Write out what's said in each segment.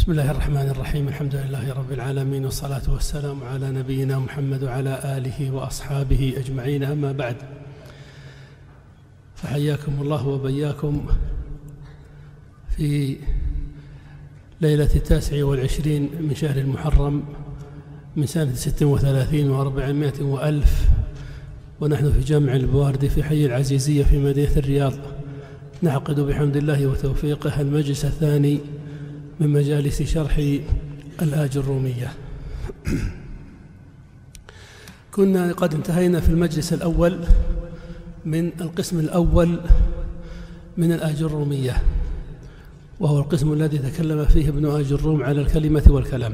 بسم الله الرحمن الرحيم الحمد لله رب العالمين والصلاة والسلام على نبينا محمد وعلى آله وأصحابه أجمعين أما بعد. فحياكم الله وبياكم في ليلة التاسع والعشرين من شهر المحرم من سنة ست وثلاثين وأربعمائة وألف ونحن في جامع البواردي في حي العزيزية في مدينة الرياض. نعقد بحمد الله وتوفيقه المجلس الثاني من مجالس شرح الآج الرومية. كنا قد انتهينا في المجلس الأول من القسم الأول من الآج الرومية وهو القسم الذي تكلم فيه ابن آج الروم على الكلمة والكلام.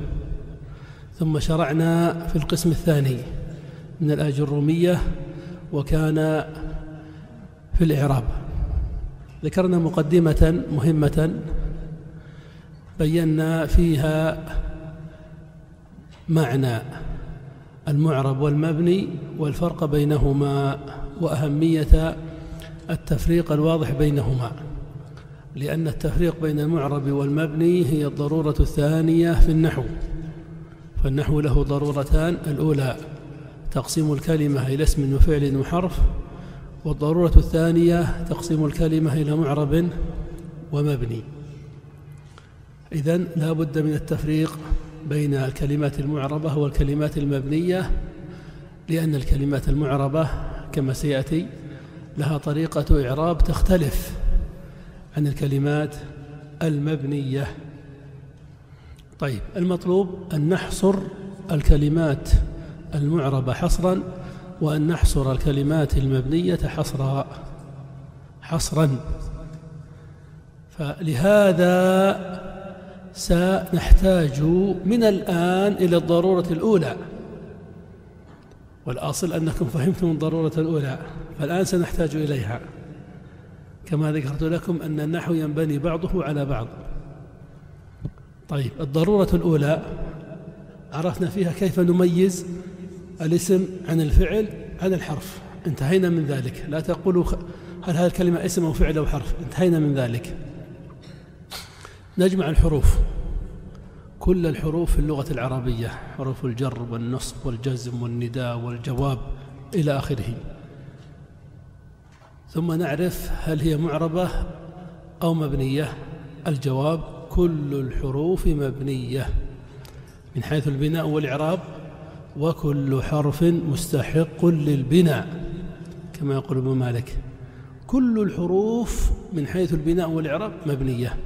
ثم شرعنا في القسم الثاني من الآج الرومية وكان في الإعراب. ذكرنا مقدمة مهمة بينا فيها معنى المعرب والمبني والفرق بينهما وأهمية التفريق الواضح بينهما لأن التفريق بين المعرب والمبني هي الضرورة الثانية في النحو فالنحو له ضرورتان الأولى تقسيم الكلمة إلى اسم وفعل وحرف والضرورة الثانية تقسيم الكلمة إلى معرب ومبني. إذا لا بد من التفريق بين الكلمات المعربة والكلمات المبنية لأن الكلمات المعربة كما سيأتي لها طريقة إعراب تختلف عن الكلمات المبنية. طيب المطلوب أن نحصر الكلمات المعربة حصرا وأن نحصر الكلمات المبنية حصرا حصرا. فلهذا سنحتاج من الآن إلى الضرورة الأولى. والأصل أنكم فهمتم الضرورة الأولى فالآن سنحتاج إليها. كما ذكرت لكم أن النحو ينبني بعضه على بعض. طيب الضرورة الأولى عرفنا فيها كيف نميز الاسم عن الفعل عن الحرف. انتهينا من ذلك. لا تقولوا هل هذه الكلمة اسم أو فعل أو حرف. انتهينا من ذلك. نجمع الحروف. كل الحروف في اللغة العربية حروف الجر والنصب والجزم والنداء والجواب إلى آخره. ثم نعرف هل هي معربة أو مبنية. الجواب كل الحروف مبنية. من حيث البناء والإعراب وكل حرف مستحق للبناء كما يقول ابن مالك. كل الحروف من حيث البناء والإعراب مبنية.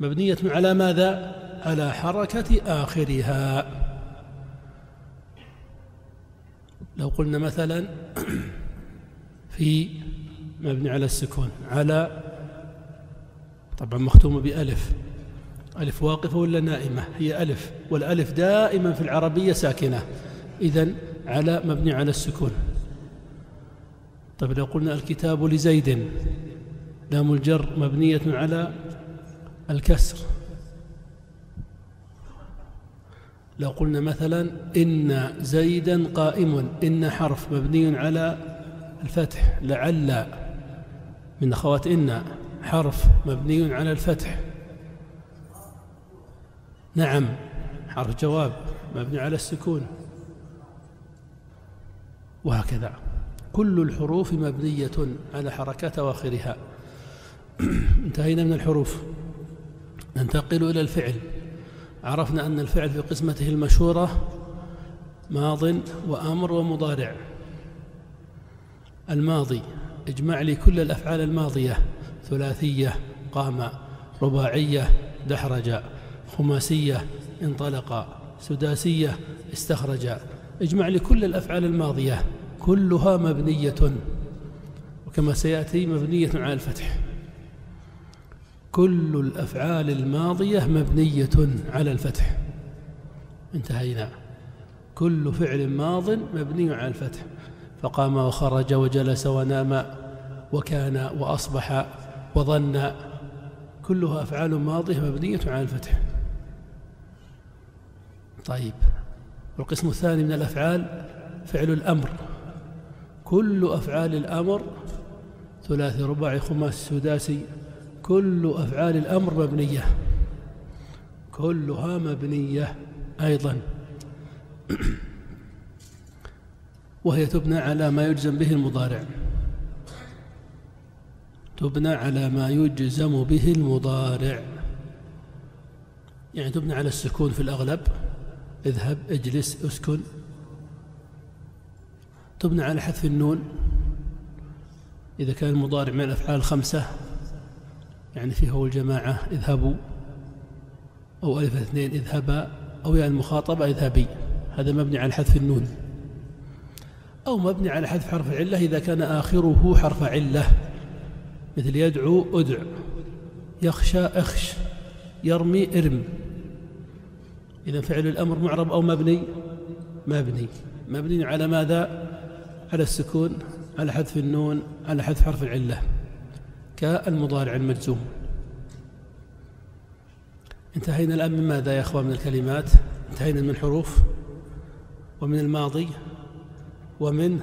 مبنية على ماذا؟ على حركة آخرها. لو قلنا مثلا في مبني على السكون على طبعا مختومة بألف. ألف واقفة ولا نائمة؟ هي ألف والألف دائما في العربية ساكنة. إذا على مبني على السكون. طيب لو قلنا الكتاب لزيد لام الجر مبنية على الكسر. لو قلنا مثلا إن زيدا قائم إن حرف مبني على الفتح لعل من أخوات إن حرف مبني على الفتح. نعم حرف جواب مبني على السكون. وهكذا. كل الحروف مبنية على حركات أواخرها. انتهينا من الحروف. ننتقل إلى الفعل. عرفنا أن الفعل في قسمته المشهورة ماض وأمر ومضارع. الماضي اجمع لي كل الأفعال الماضية ثلاثية قام رباعية دحرج خماسية انطلق سداسية استخرج. اجمع لي كل الأفعال الماضية كلها مبنية. وكما سيأتي مبنية على الفتح. كل الأفعال الماضية مبنية على الفتح. انتهينا. كل فعل ماض مبني على الفتح. فقام وخرج وجلس ونام وكان وأصبح وظن. كلها أفعال ماضية مبنية على الفتح. طيب. والقسم الثاني من الأفعال فعل الأمر. كل أفعال الأمر ثلاثي رباعي خماسي سداسي كل أفعال الأمر مبنية. كلها مبنية أيضا. وهي تبنى على ما يجزم به المضارع. تبنى على ما يجزم به المضارع. يعني تبنى على السكون في الأغلب. اذهب اجلس اسكن. تبنى على حذف النون. إذا كان المضارع من الأفعال الخمسة يعني فيه هو الجماعة اذهبوا أو ألف اثنين اذهبا أو يعني المخاطبة اذهبي. هذا مبني على حذف النون. أو مبني على حذف حرف العلة إذا كان آخره حرف علة. مثل يدعو أدع يخشى أخش يرمي ارم. إذا فعل الأمر معرب أو مبني مبني. مبني على ماذا؟ على السكون على حذف النون على حذف حرف العلة. كالمضارع المجزوم. انتهينا الآن من ماذا يا أخوان من الكلمات؟ انتهينا من الحروف ومن الماضي ومن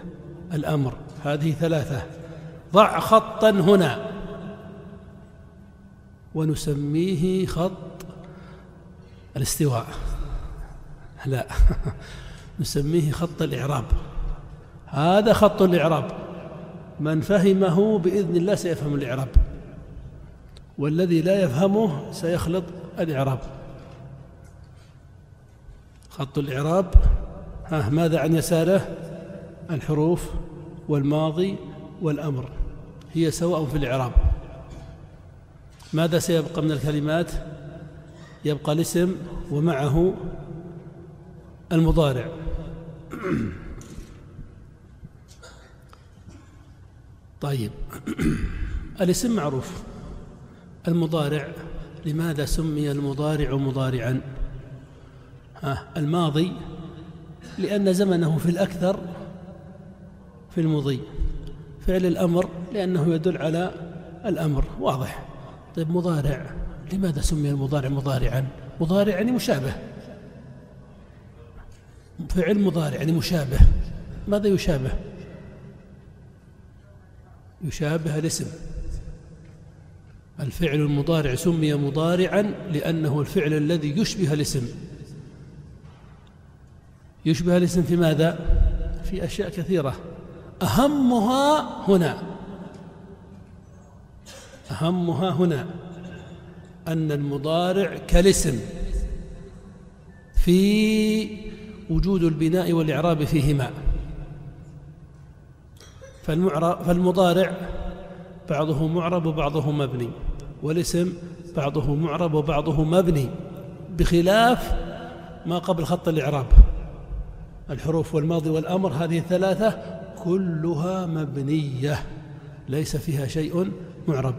الأمر. هذه ثلاثة. ضع خطا هنا. ونسميه خط الاستواء. لا. نسميه خط الإعراب. هذا خط الإعراب. من فهمه بإذن الله سيفهم الإعراب. والذي لا يفهمه سيخلط الإعراب. خط الإعراب ها ماذا عن يساره؟ الحروف والماضي والأمر. هي سواء في الإعراب. ماذا سيبقى من الكلمات؟ يبقى الاسم ومعه المضارع. طيب. الاسم معروف. المضارع لماذا سمي المضارع مضارعا؟ ها الماضي لأن زمنه في الأكثر في المضي. فعل الأمر لأنه يدل على الأمر. واضح. طيب مضارع لماذا سمي المضارع مضارعا؟ مضارع يعني مشابه. فعل مضارع يعني مشابه. ماذا يشابه؟ يشابه الاسم. الفعل المضارع سمي مضارعا لأنه الفعل الذي يشبه الاسم. يشبه الاسم في ماذا؟ في أشياء كثيرة. أهمها هنا. أهمها هنا. أن المضارع كالاسم في وجود البناء والإعراب فيهما. فالمضارع بعضه معرب وبعضه مبني والاسم بعضه معرب وبعضه مبني بخلاف ما قبل خط الإعراب. الحروف والماضي والأمر هذه الثلاثة كلها مبنية ليس فيها شيء معرب.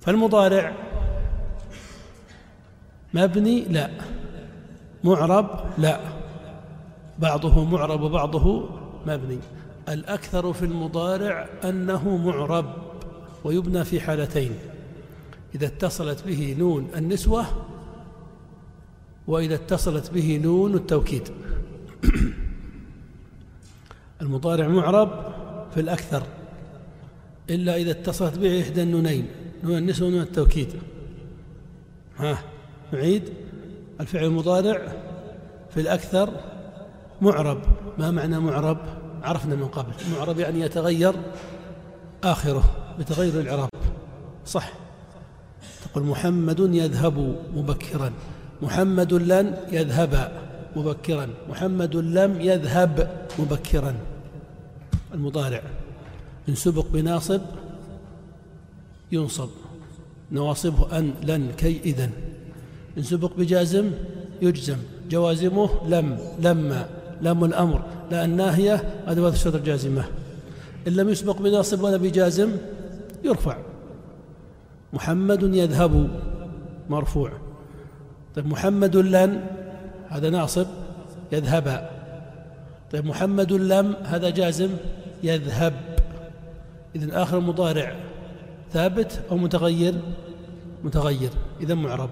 فالمضارع مبني لا معرب لا بعضه معرب وبعضه مبني. الأكثر في المضارع أنه معرب ويبنى في حالتين. إذا اتصلت به نون النسوة وإذا اتصلت به نون التوكيد. المضارع معرب في الأكثر إلا إذا اتصلت به إحدى النونين نون النسوة ونون التوكيد. ها نعيد. الفعل المضارع في الأكثر معرب. ما معنى معرب؟ عرفنا من قبل معرب يعني يتغير آخره بتغير الإعراب. صح. تقول محمد يذهب مبكرا محمد لن يذهب مبكرا محمد لم يذهب مبكرا. المضارع. إن سبق بناصب ينصب نواصبه أن لن كي إذن. إن سبق بجازم يجزم جوازمه لم لما لام الأمر لا الناهية أدوات الشطر جازمة إن لم يسبق بناصب ولا بجازم يرفع. محمد يذهب مرفوع. طيب محمد لن هذا ناصب يذهب. طيب محمد لم هذا جازم يذهب. إذن آخر المضارع ثابت أو متغير؟ متغير. إذا معرب.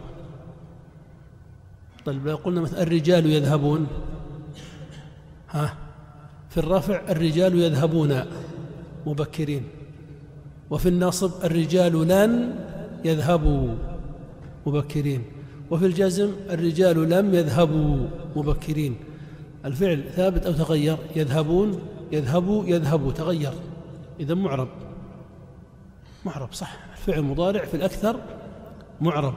طيب لو قلنا مثلا الرجال يذهبون ها. في الرفع الرجال يذهبون مبكرين. وفي النصب الرجال لن يذهبوا مبكرين. وفي الجزم الرجال لم يذهبوا مبكرين. الفعل ثابت أو تغير؟ يذهبون يذهبوا يذهبوا. تغير. إذا معرب. معرب صح. الفعل المضارع في الأكثر معرب.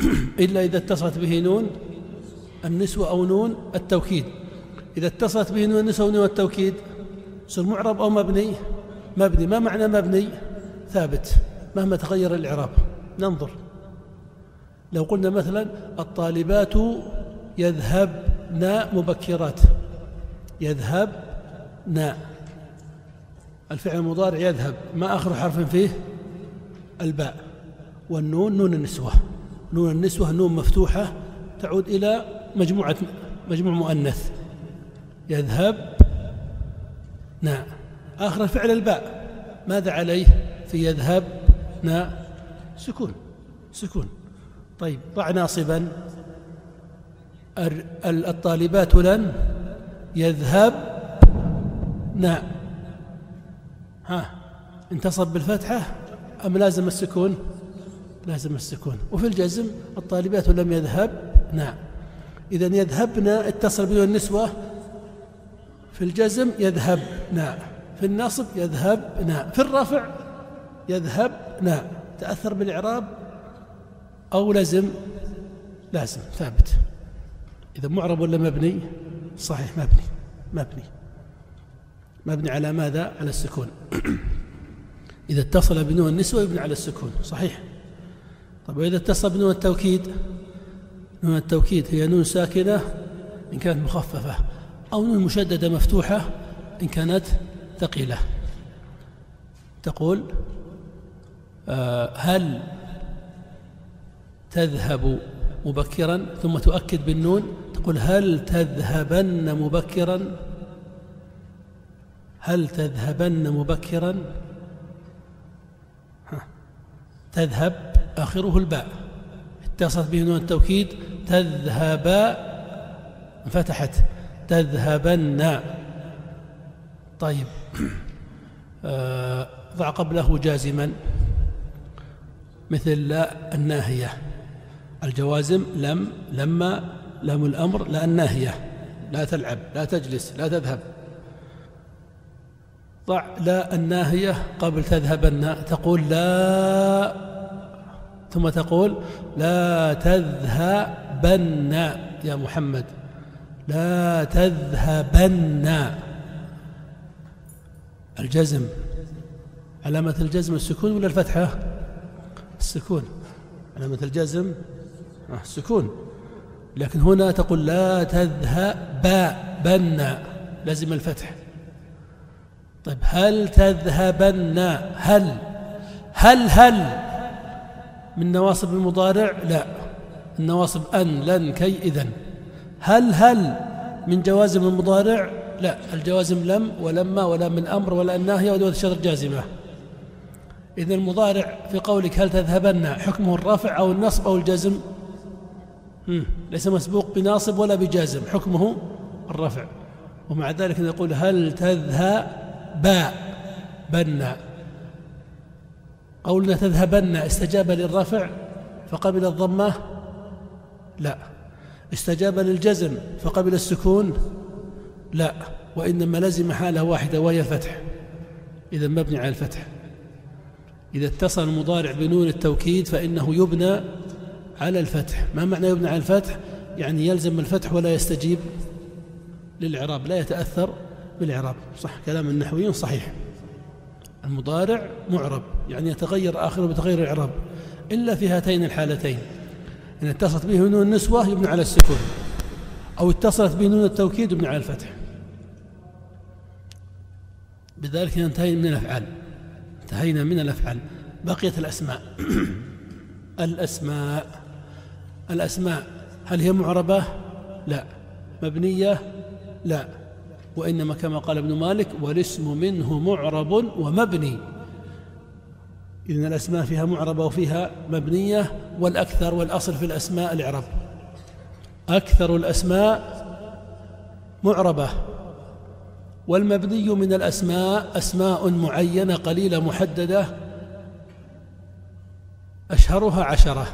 إلا إذا اتصلت به نون النسوة أو نون التوكيد. إذا اتصلت به نون النسوة ونون التوكيد يصير معرب أو مبني مبني ما معنى مبني؟ ثابت مهما تغير الإعراب. ننظر. لو قلنا مثلا الطالبات يذهبن مبكرات. يذهبن. الفعل المضارع يذهب. ما آخر حرف فيه؟ الباء. والنون نون النسوة. نون النسوة نون مفتوحة تعود إلى مجموعة مجموع مؤنث. يذهب. نعم آخر الفعل الباء. ماذا عليه؟ في يذهب. نا. سكون. سكون. طيب ضع ناصبا. الطالبات لن. يذهب. نا. ها. انتصب بالفتحة أم لازم السكون؟ لازم السكون. وفي الجزم الطالبات لم يذهب. نعم إذا يذهبن اتصل به النسوة في الجزم يذهب نعم في النصب يذهب نعم في الرفع يذهب نعم تأثر بالإعراب أو لزم لازم ثابت. إذا معرب ولا مبني؟ صحيح مبني مبني. مبني على ماذا؟ على السكون. إذا اتصل بنون النسوة يبني على السكون. صحيح. طب وإذا اتصل بنون التوكيد؟ نون التوكيد هي نون ساكنة إن كانت مخففة أو نون مشددة مفتوحة إن كانت ثقيلة. تقول آه، هل تذهب مبكرا؟ ثم تؤكد بالنون تقول هل تذهبن مبكرا؟ هل تذهبن مبكرا؟ تذهب آخره الباء. اتصلت به نون التوكيد تذهب انفتحت. تذهبن. طيب. آه، ضع قبله جازما مثل لا الناهية. الجوازم لم لما لم الأمر لا الناهية. لا تلعب لا تجلس لا تذهب. ضع لا الناهية قبل تذهبن. تقول لا ثم تقول لا تذهبن يا محمد. لا تذهبن. الجزم. علامة الجزم السكون ولا الفتحة؟ السكون. علامة الجزم؟ آه، السكون. لكن هنا تقول لا تذهب بن لازم الفتح. طيب هل تذهبن؟ هل. هل هل. من نواصب المضارع؟ لا. النواصب أن لن كي إذن. هل هل من جوازم المضارع؟ لا. الجوازم لم ولما ولا من أمر ولا الناهية ولا الشرط جازمة؟ إذا المضارع في قولك هل تذهبن حكمه الرفع أو النصب أو الجزم؟ ليس مسبوق بناصب ولا بجازم حكمه الرفع. ومع ذلك نقول هل تذهب بنا قولنا تذهبن استجاب للرفع فقبل الضمة؟ لا. استجاب للجزم فقبل السكون؟ لا. وإنما لزم حالة واحدة وهي الفتح. إذا مبني على الفتح. إذا اتصل المضارع بنون التوكيد فإنه يبنى على الفتح. ما معنى يبنى على الفتح؟ يعني يلزم الفتح ولا يستجيب للإعراب. لا يتأثر بالإعراب. صح. كلام النحويين صحيح. المضارع معرب. يعني يتغير آخره بتغير الإعراب إلا في هاتين الحالتين إن اتصلت به نون النسوة يبنى على السكون أو اتصلت به نون التوكيد يبنى على الفتح. بذلك ننتهي من الأفعال انتهينا من الأفعال بقيت الأسماء. الأسماء الأسماء هل هي معربة؟ لا. مبنية؟ لا. وإنما كما قال ابن مالك والاسم منه معرب ومبني. إذن الأسماء فيها معربة وفيها مبنية والأكثر والأصل في الأسماء الإعراب. أكثر الأسماء معربة والمبني من الأسماء أسماء معينة قليلة محددة أشهرها عشرة.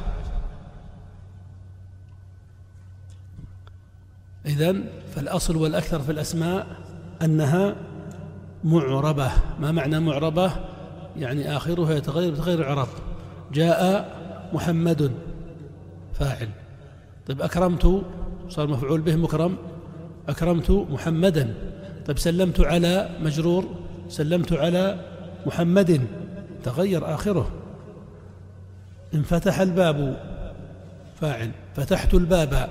إذن فالأصل والأكثر في الأسماء أنها معربة. ما معنى معربة؟ يعني آخرها يتغير بتغير العرب. جاء محمد فاعل. طيب أكرمت صار مفعول به مكرم. أكرمت محمدا. طيب سلمت على مجرور. سلمت على محمد. تغير آخره. انفتح الباب. فاعل. فتحت الباب.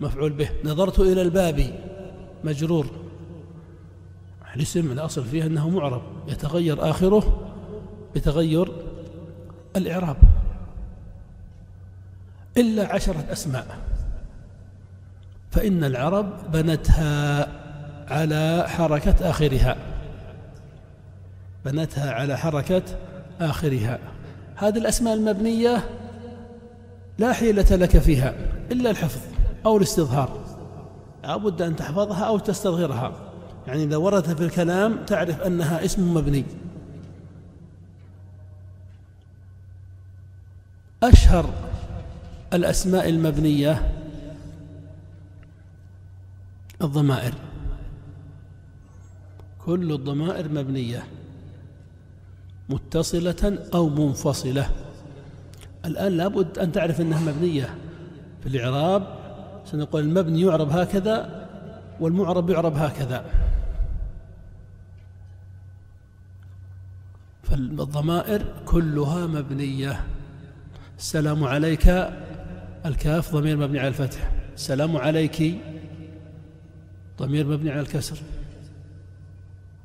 مفعول به. نظرت إلى الباب. مجرور. الاسم الأصل فيه أنه معرب. يتغير آخره. بتغير الإعراب. إلا عشرة أسماء. فإن العرب بنتها على حركة آخرها. بنتها على حركة آخرها. هذه الأسماء المبنية لا حيلة لك فيها إلا الحفظ أو الاستظهار. لابد أن تحفظها أو تستظهرها. يعني إذا وردت في الكلام تعرف أنها اسم مبني. أشهر الأسماء المبنية الضمائر. كل الضمائر مبنية. متصلة أو منفصلة. الآن لابد أن تعرف أنها مبنية. في الإعراب سنقول المبني يعرب هكذا والمعرب يعرب هكذا. فالضمائر كلها مبنية. السلام عليك. الكاف ضمير مبني على الفتح. السلام عليك. ضمير مبني على الكسر.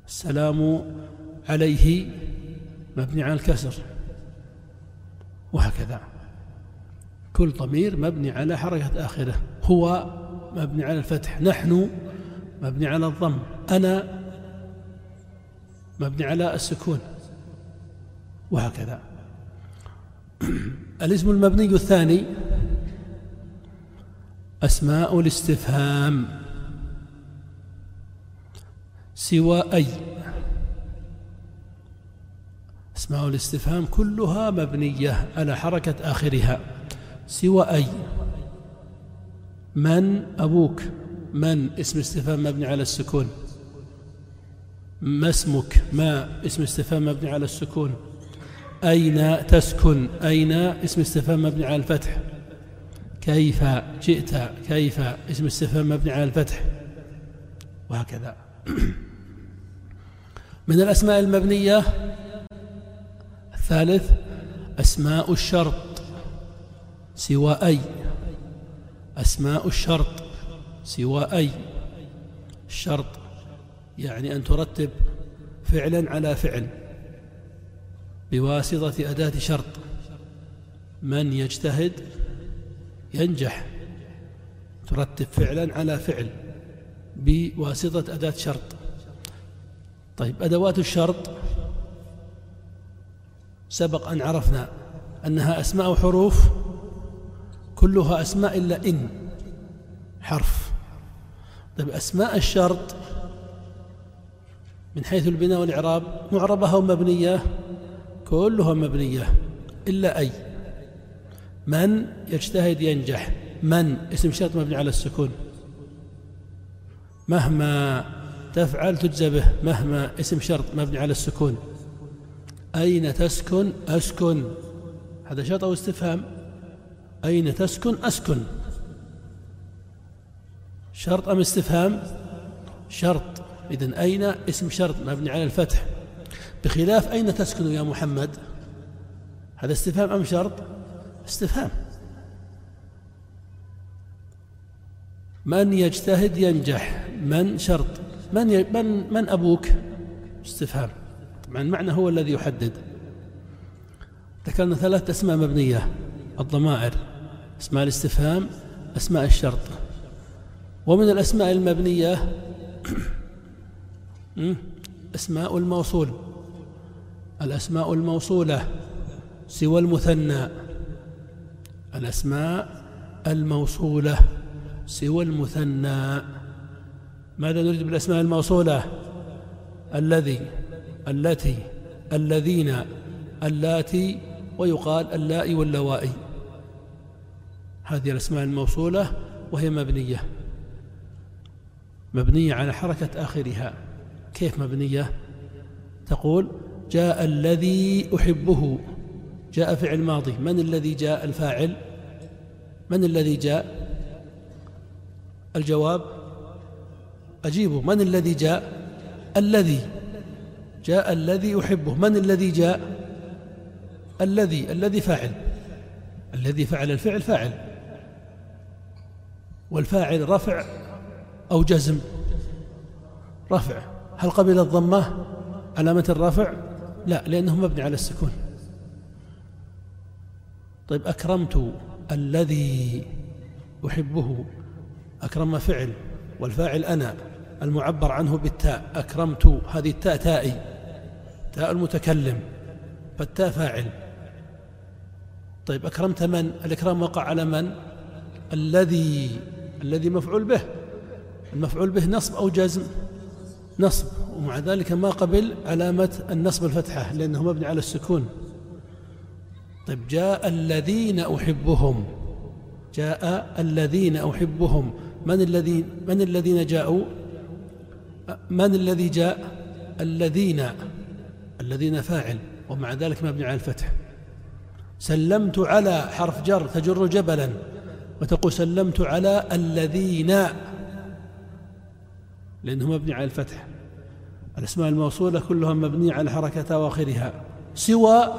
السلام عليه مبني على الكسر. وهكذا. كل ضمير مبني على حركة آخرة. هو مبني على الفتح. نحن مبني على الضم. أنا مبني على السكون. وهكذا. الاسم المبني الثاني. أسماء الاستفهام. سوى أي. أسماء الاستفهام كلها مبنية على حركة آخرها. سوى أي. من أبوك. من اسم استفهام مبني على السكون. ما اسمك. ما اسم استفهام مبني على السكون. أين تسكن؟ أين؟ اسم استفهام مبني على الفتح. كيف جئت؟ كيف؟ اسم استفهام مبني على الفتح. وهكذا. من الأسماء المبنية؟ الثالث أسماء الشرط. سوى أي؟ أسماء الشرط. سوى أي؟ الشرط. يعني أن ترتب فعلا على فعل. بواسطة أداة شرط. من يجتهد ينجح. ترتب فعلا على فعل بواسطة أداة شرط. طيب أدوات الشرط سبق أن عرفنا أنها أسماء حروف كلها أسماء إلا إن حرف. طيب أسماء الشرط من حيث البناء والإعراب معربة أو مبنية؟ كلها مبنية إلا أي. من يجتهد ينجح. من؟ اسم شرط مبني على السكون. مهما تفعل تجزى به. مهما اسم شرط مبني على السكون. أين تسكن؟ أسكن. هذا شرط أو استفهام؟ أين تسكن؟ أسكن. شرط أم استفهام؟ شرط. إذن أين اسم شرط مبني على الفتح؟ بخلاف أين تسكن يا محمد؟ هذا استفهام أم شرط؟ استفهام. من يجتهد ينجح من شرط؟ من ي... من من أبوك؟ استفهام. طبعا المعنى هو الذي يحدد. ذكرنا ثلاث أسماء مبنية. الضمائر أسماء الاستفهام أسماء الشرط. ومن الأسماء المبنية أسماء الموصول. الأسماء الموصولة سوى المثنى. الأسماء الموصولة سوى المثنى. ماذا نريد بالأسماء الموصولة؟ الذي التي الذين اللاتي ويقال اللائي واللوائي. هذه الأسماء الموصولة وهي مبنية. مبنية على حركة آخرها. كيف مبنية؟ تقول جاء الذي أحبه. جاء فعل ماضي. من الذي جاء الفاعل؟ من الذي جاء؟ الجواب؟ أجيبه. من الذي جاء؟ الذي. جاء الذي أحبه. من الذي جاء؟ الذي. الذي فاعل. الذي فعل الفعل فاعل. والفاعل رفع أو جزم؟ رفع. هل قبل الضمة؟ علامة الرفع؟ لا لأنه مبني على السكون. طيب أكرمت الذي أحبه أكرم فعل والفاعل أنا المعبر عنه بالتاء. أكرمت هذه التاء تائي تاء المتكلم فالتاء فاعل. طيب أكرمت من؟ الإكرام وقع على من؟ الذي الذي مفعول به. المفعول به نصب أو جزم. نصب ومع ذلك ما قبل علامة النصب الفتحة لأنه مبني على السكون. طيب جاء الذين أحبهم. جاء الذين أحبهم. من الذين من الذين جاءوا؟ من الذي جاء؟ الذين الذين فاعل ومع ذلك مبني على الفتح. سلمت على حرف جر تجر جبلا وتقول سلمت على الذين. لأنه مبني على الفتح. الأسماء الموصولة كلها مبنية على حركة أواخرها سوى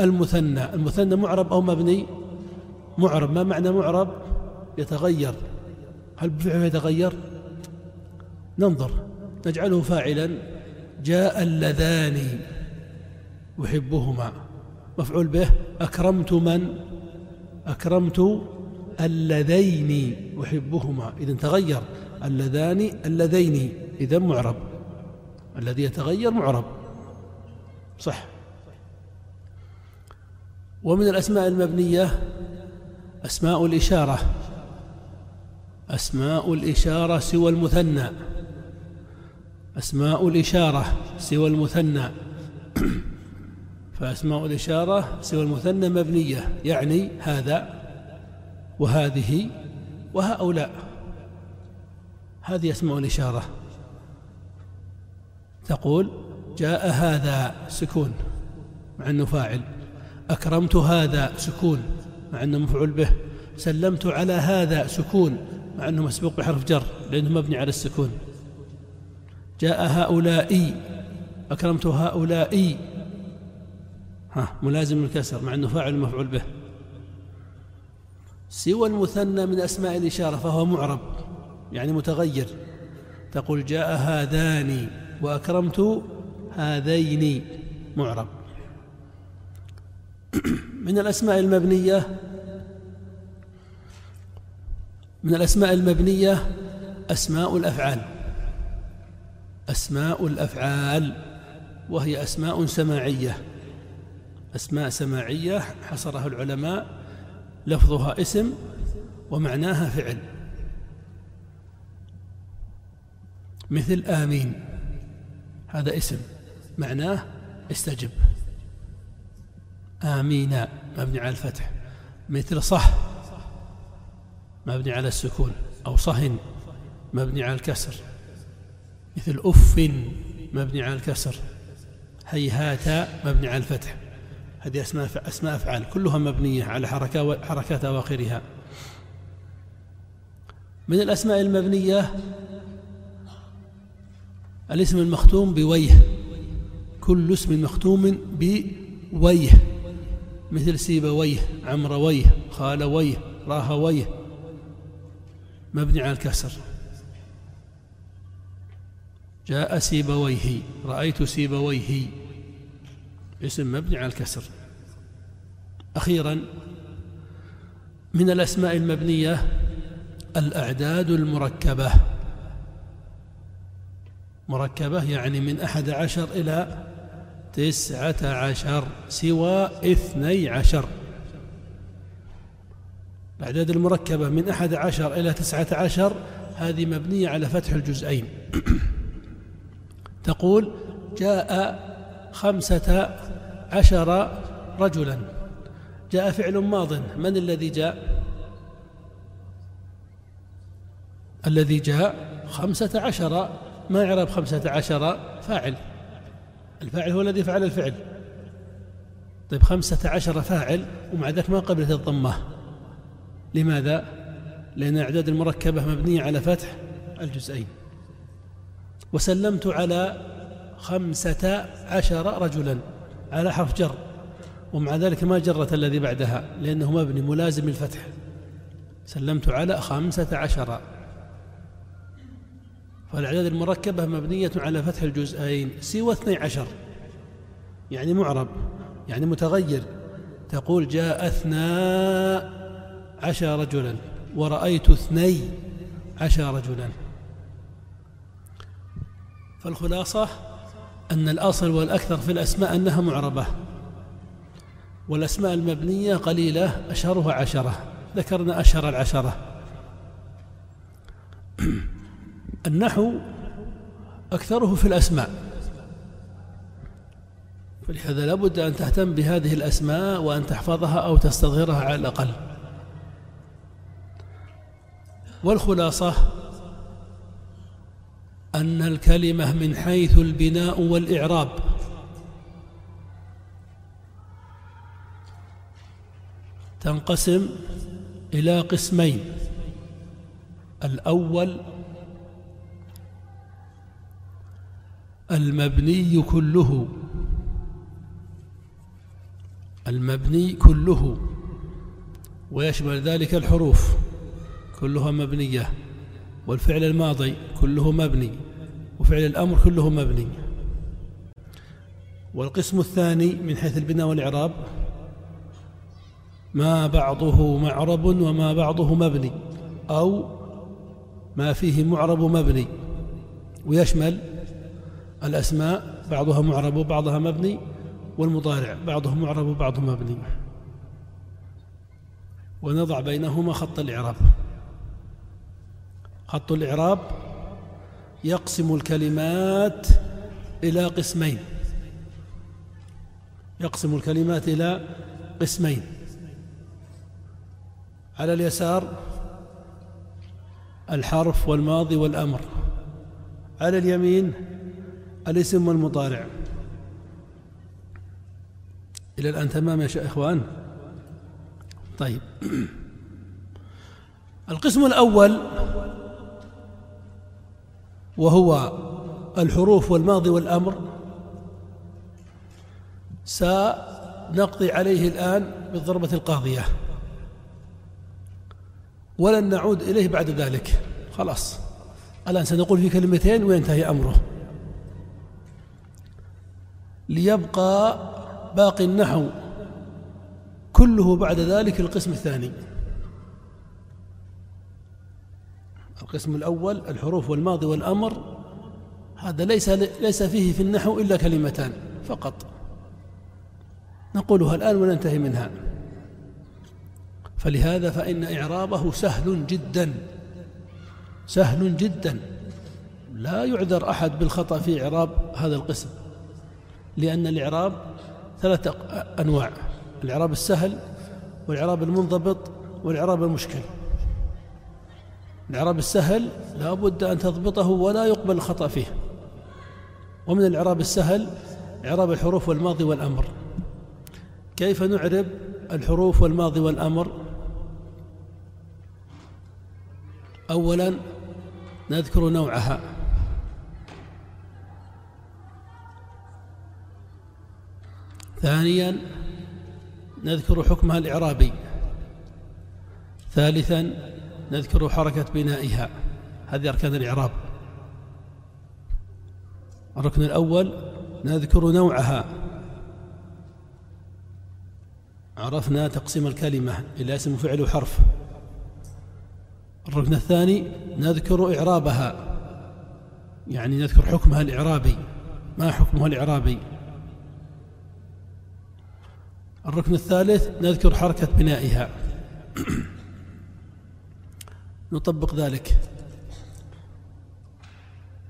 المثنى. المثنى معرب أو مبني؟ معرب. ما معنى معرب؟ يتغير. هل بفعله يتغير؟ ننظر. نجعله فاعلا. جاء اللذان أحبهما. مفعول به أكرمت من؟ أكرمت اللذين أحبهما. إذا تغير. اللذان اللذين إذا معرب. الذي يتغير معرب. صح. ومن الأسماء المبنية أسماء الإشارة. أسماء الإشارة سوى المثنى. أسماء الإشارة سوى المثنى. فأسماء الإشارة سوى المثنى مبنية. يعني هذا وهذه وهؤلاء. هذه أسماء الإشارة. تقول جاء هذا سكون مع أنه فاعل. أكرمت هذا سكون مع أنه مفعول به. سلمت على هذا سكون مع أنه مسبوق بحرف جر لأنه مبني على السكون. جاء هؤلاء أكرمت هؤلاء. ها ملازم الكسر مع أنه فاعل مفعول به. سوى المثنى من أسماء الإشارة فهو معرب. يعني متغير تقول جاء هذان وأكرمت هذين معرب. من الأسماء المبنية من الأسماء المبنية أسماء الأفعال. أسماء الأفعال وهي أسماء سماعية. أسماء سماعية حصرها العلماء لفظها اسم ومعناها فعل. مثل آمين. هذا اسم. معناه استجب. آمين. مبني على الفتح. مثل صح. مبني على السكون. أو صهن. مبني على الكسر. مثل أف مبني على الكسر. هيهات. مبني على الفتح. هذه أسماء أسماء أفعال. كلها مبنية على حركات أواخرها. من الأسماء المبنية؟ الاسم المختوم بويه. كل اسم مختوم بويه. مثل سيبويه عمرويه خالويه راهويه مبني على الكسر. جاء سيبويه رأيت سيبويه اسم مبني على الكسر. أخيرا من الأسماء المبنية الأعداد المركبة. مركبة يعني من أحد عشر إلى تسعة عشر سوى اثني عشر. الأعداد المركبة من أحد عشر إلى تسعة عشر هذه مبنية على فتح الجزئين. تقول جاء خمسة عشر رجلا. جاء فعل ماض. من الذي جاء؟ الذي جاء خمسة عشر ما يعرب خمسة عشر فاعل. الفاعل هو الذي فعل الفعل. طيب خمسة عشر فاعل ومع ذلك ما قبلت الضمة. لماذا؟ لأن الأعداد المركبة مبنية على فتح الجزئين. وسلمت على خمسة عشر رجلا على حرف جر. ومع ذلك ما جرت الذي بعدها لأنه مبني ملازم الفتح سلمت على خمسة عشر. فالأعداد المركبة مبنية على فتح الجزئين سوى اثني عشر. يعني معرب يعني متغير. تقول جاء اثنا عشر رجلا ورأيت اثني عشر رجلا. فالخلاصة أن الأصل والأكثر في الأسماء أنها معربة. والأسماء المبنية قليلة أشهرها عشرة. ذكرنا أشهر العشرة. النحو أكثره في الأسماء. فلهذا لابد أن تهتم بهذه الأسماء وأن تحفظها أو تستظهرها على الأقل. والخلاصة أن الكلمة من حيث البناء والإعراب. تنقسم إلى قسمين. الأول المبني كله. المبني كله. ويشمل ذلك الحروف. كلها مبنية. والفعل الماضي كله مبني. وفعل الأمر كله مبني. والقسم الثاني من حيث البناء والإعراب. ما بعضه معرب وما بعضه مبني. أو ما فيه معرب مبني. ويشمل الأسماء بعضها معرب وبعضها مبني والمضارع بعضه معرب وبعضه مبني. ونضع بينهما خط الإعراب. خط الإعراب يقسم الكلمات إلى قسمين. يقسم الكلمات إلى قسمين. على اليسار الحرف والماضي والأمر. على اليمين الاسم والمضارع. إلى الآن تمام يا إخوان؟ طيب. القسم الأول وهو الحروف والماضي والأمر. سنقضي عليه الآن بالضربة القاضية. ولن نعود إليه بعد ذلك. خلاص. الآن سنقول في كلمتين وينتهي أمره. ليبقى باقي النحو كله بعد ذلك القسم الثاني. القسم الأول الحروف والماضي والأمر هذا ليس ليس فيه في النحو إلا كلمتان فقط. نقولها الآن وننتهي منها. فلهذا فإن إعرابه سهل جدا سهل جدا. لا يعذر أحد بالخطأ في إعراب هذا القسم. لأن الإعراب ثلاثة أنواع الإعراب السهل والإعراب المنضبط والإعراب المشكل. الإعراب السهل لا بد أن تضبطه ولا يقبل الخطأ فيه. ومن الإعراب السهل إعراب الحروف والماضي والأمر. كيف نعرب الحروف والماضي والأمر؟ أولا نذكر نوعها. ثانيا نذكر حكمها الإعرابي. ثالثا نذكر حركة بنائها. هذه أركان الإعراب. الركن الأول نذكر نوعها. عرفنا تقسيم الكلمة إلى اسم وفعل وحرف. الركن الثاني نذكر إعرابها. يعني نذكر حكمها الإعرابي. ما حكمها الإعرابي؟ الركن الثالث نذكر حركة بنائها. نطبق ذلك.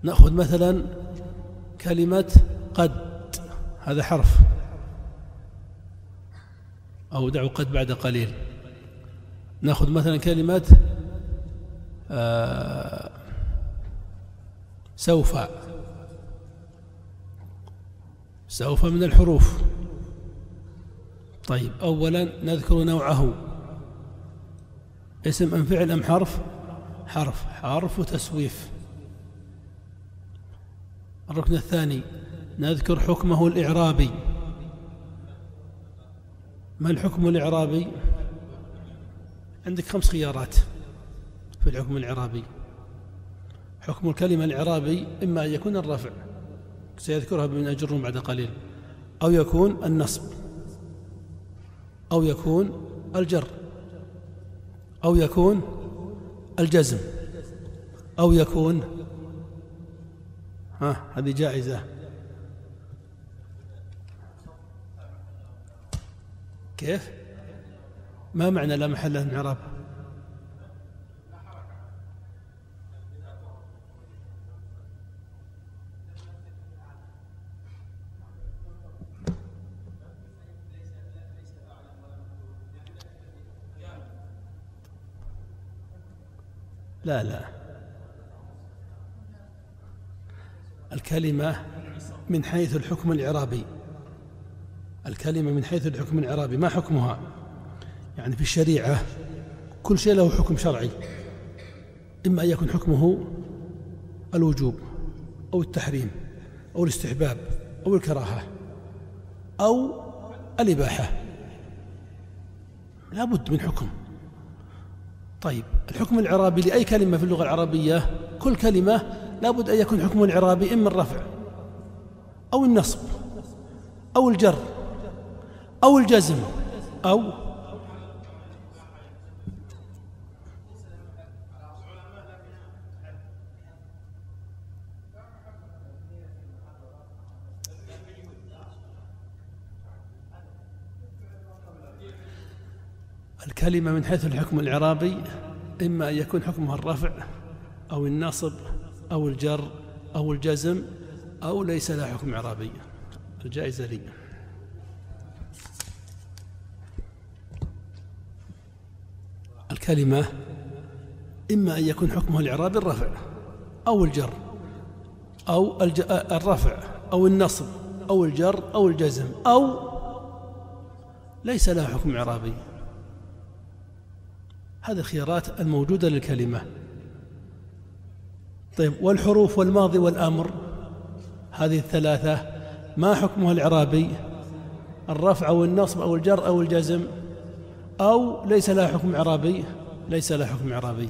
نأخذ مثلا كلمة قد. هذا حرف. أو دعوا قد بعد قليل. نأخذ مثلا كلمة آه سوف. سوف من الحروف. طيب أولا نذكر نوعه. اسم أم فعل أم حرف؟ حرف حرف تسويف. الركن الثاني نذكر حكمه الإعرابي. ما الحكم الإعرابي؟ عندك خمس خيارات في الحكم الإعرابي. حكم الكلمة الإعرابي إما أن يكون الرفع سيذكرها من أجر بعد قليل أو يكون النصب. أو يكون الجر أو يكون الجزم أو يكون ها هذه جائزة. كيف؟ ما معنى لا محل له من اعراب لا لا. الكلمة من حيث الحكم الإعرابي الكلمة من حيث الحكم الإعرابي ما حكمها؟ يعني في الشريعة كل شيء له حكم شرعي. إما أن يكون حكمه الوجوب أو التحريم أو الاستحباب أو الكراهة أو الإباحة. لا بد من حكم. طيب الحكم العرابي لأي كلمة في اللغة العربية؟ كل كلمة لا بد أن يكون حكم العرابي إما الرفع أو النصب أو الجر أو الجزم أو الكلمة من حيث الحكم الإعرابي إما أن يكون حكمها الرفع أو النصب أو الجر أو الجزم أو ليس لها حكم إعرابي. الجائزة لي. الكلمة إما أن يكون حكمها الإعرابي الرفع أو الجر أو الرفع أو النصب أو الجر أو الجزم أو ليس لها حكم إعرابي. هذه الخيارات الموجودة للكلمة. طيب والحروف والماضي والأمر؟ هذه الثلاثة. ما حكمها الإعرابي؟ الرفع أو النصب أو الجر أو الجزم؟ أو ليس لها حكم إعرابي؟ ليس لها حكم إعرابي.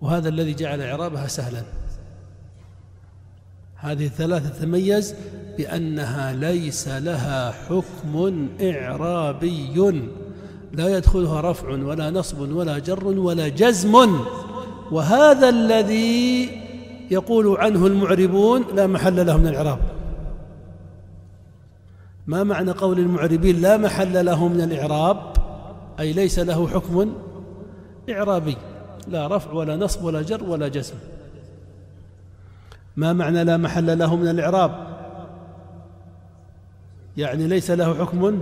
وهذا الذي جعل إعرابها سهلا. هذه الثلاثة تتميز بأنها ليس لها حكم إعرابي. لا يدخلها رفع ولا نصب ولا جر ولا جزم. وهذا الذي يقول عنه المعربون لا محل له من الإعراب. ما معنى قول المعربين لا محل له من الإعراب؟ أي ليس له حكم إعرابي. لا رفع ولا نصب ولا جر ولا جزم. ما معنى لا محل له من الإعراب؟ يعني ليس له حكم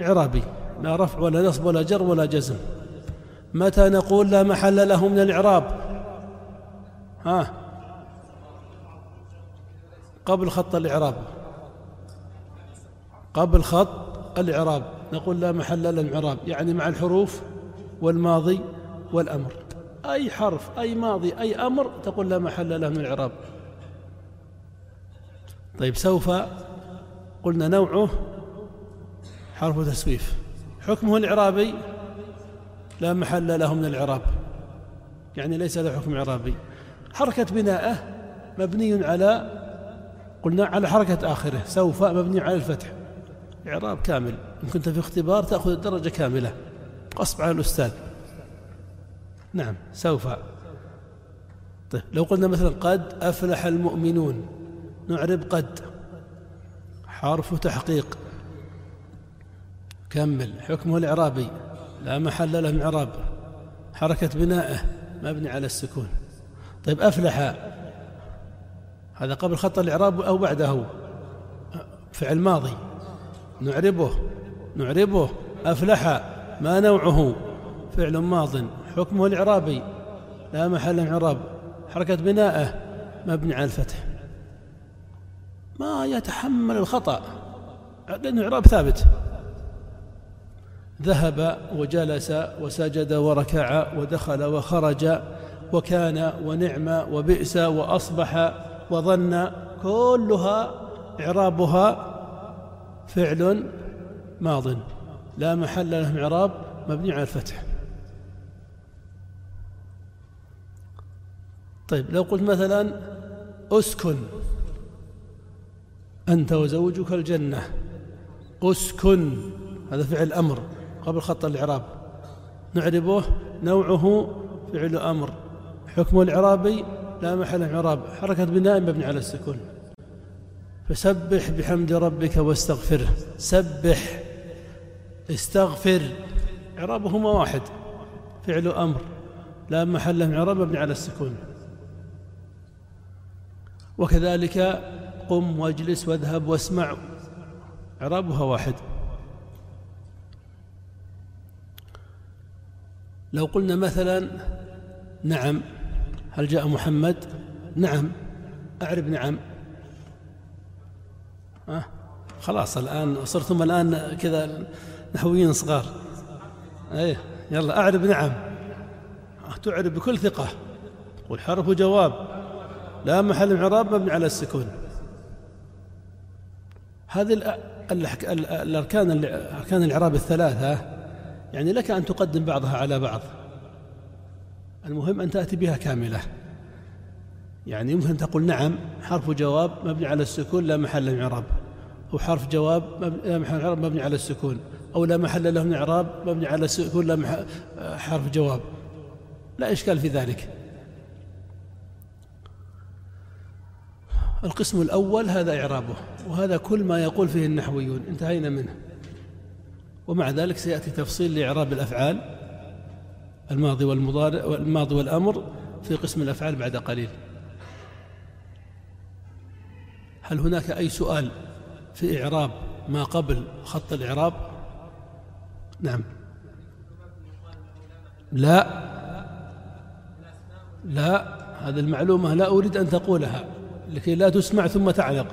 إعرابي. لا رفع ولا نصب ولا جر ولا جزم. متى نقول لا محل له من الإعراب؟ ها؟ قبل خط الإعراب. قبل خط الإعراب. نقول لا محل له الإعراب. يعني مع الحروف والماضي والأمر. أي حرف أي ماضي أي أمر تقول لا محل له من الإعراب. طيب سوف قلنا نوعه حرف تسويف. حكمه الإعرابي لا محل له من الإعراب. يعني ليس له حكم إعرابي. حركة بناءه مبني على قلنا على حركة آخره سوف مبني على الفتح. إعراب كامل. إن كنت في اختبار تأخذ الدرجة كاملة. قصب على الأستاذ. نعم سوف. طيب لو قلنا مثلا قد أفلح المؤمنون نعرب قد. حرف تحقيق. كمل حكمه الإعرابي. لا محل له من إعراب. حركة بنائه مبني على السكون. طيب أفلح. هذا قبل خط الإعراب أو بعده؟ فعل ماضي. نعربه. نعربه. أفلح. ما نوعه؟ فعل ماض. حكمه الإعرابي. لا محل من إعراب. حركة بناءه مبني على الفتح. ما يتحمل الخطأ. لأنه إعراب ثابت. ذهب وجلس وسجد وركع ودخل وخرج وكان ونعم وبئس وأصبح وظن كلها إعرابها فعل ماض. لا محل له من إعراب مبني على الفتح. طيب لو قلت مثلا أسكن أنت وزوجك الجنة. أسكن هذا فعل أمر. قبل خط الإعراب. نعربه نوعه فعل أمر. حكمه الإعرابي لا محل إعراب. حركة بناء مبني على السكون. فسبح بحمد ربك واستغفره سبح. استغفر. إعرابهما واحد فعل أمر. لا محل من إعراب مبني على السكون. وكذلك قم واجلس واذهب واسمع. إعرابها واحد. لو قلنا مثلا نعم. هل جاء محمد؟ نعم. أعرب نعم. أه؟ خلاص الآن صرتم الآن كذا نحويين صغار. إيه يلا أعرب نعم. تعرب بكل ثقة. والحرف جواب. لا محل من اعراب مبني على السكون. هذه الأركان أركان الإعراب الثلاثة. يعني لك أن تقدم بعضها على بعض. المهم أن تأتي بها كاملة. يعني يمكن تقول نعم حرف جواب مبني على السكون لا محل من إعراب أو حرف جواب لا محل إعراب مبني على السكون. أو لا محل له من إعراب مبني على السكون لا حرف جواب. لا إشكال في ذلك. القسم الأول هذا إعرابه وهذا كل ما يقول فيه النحويون. انتهينا منه. ومع ذلك سيأتي تفصيل لإعراب الأفعال الماضي والمضارع الماضي والأمر في قسم الأفعال بعد قليل. هل هناك أي سؤال في إعراب ما قبل خط الإعراب؟ نعم. لا. لا. هذه المعلومة لا أريد أن تقولها. لكي لا تسمع ثم تعلق.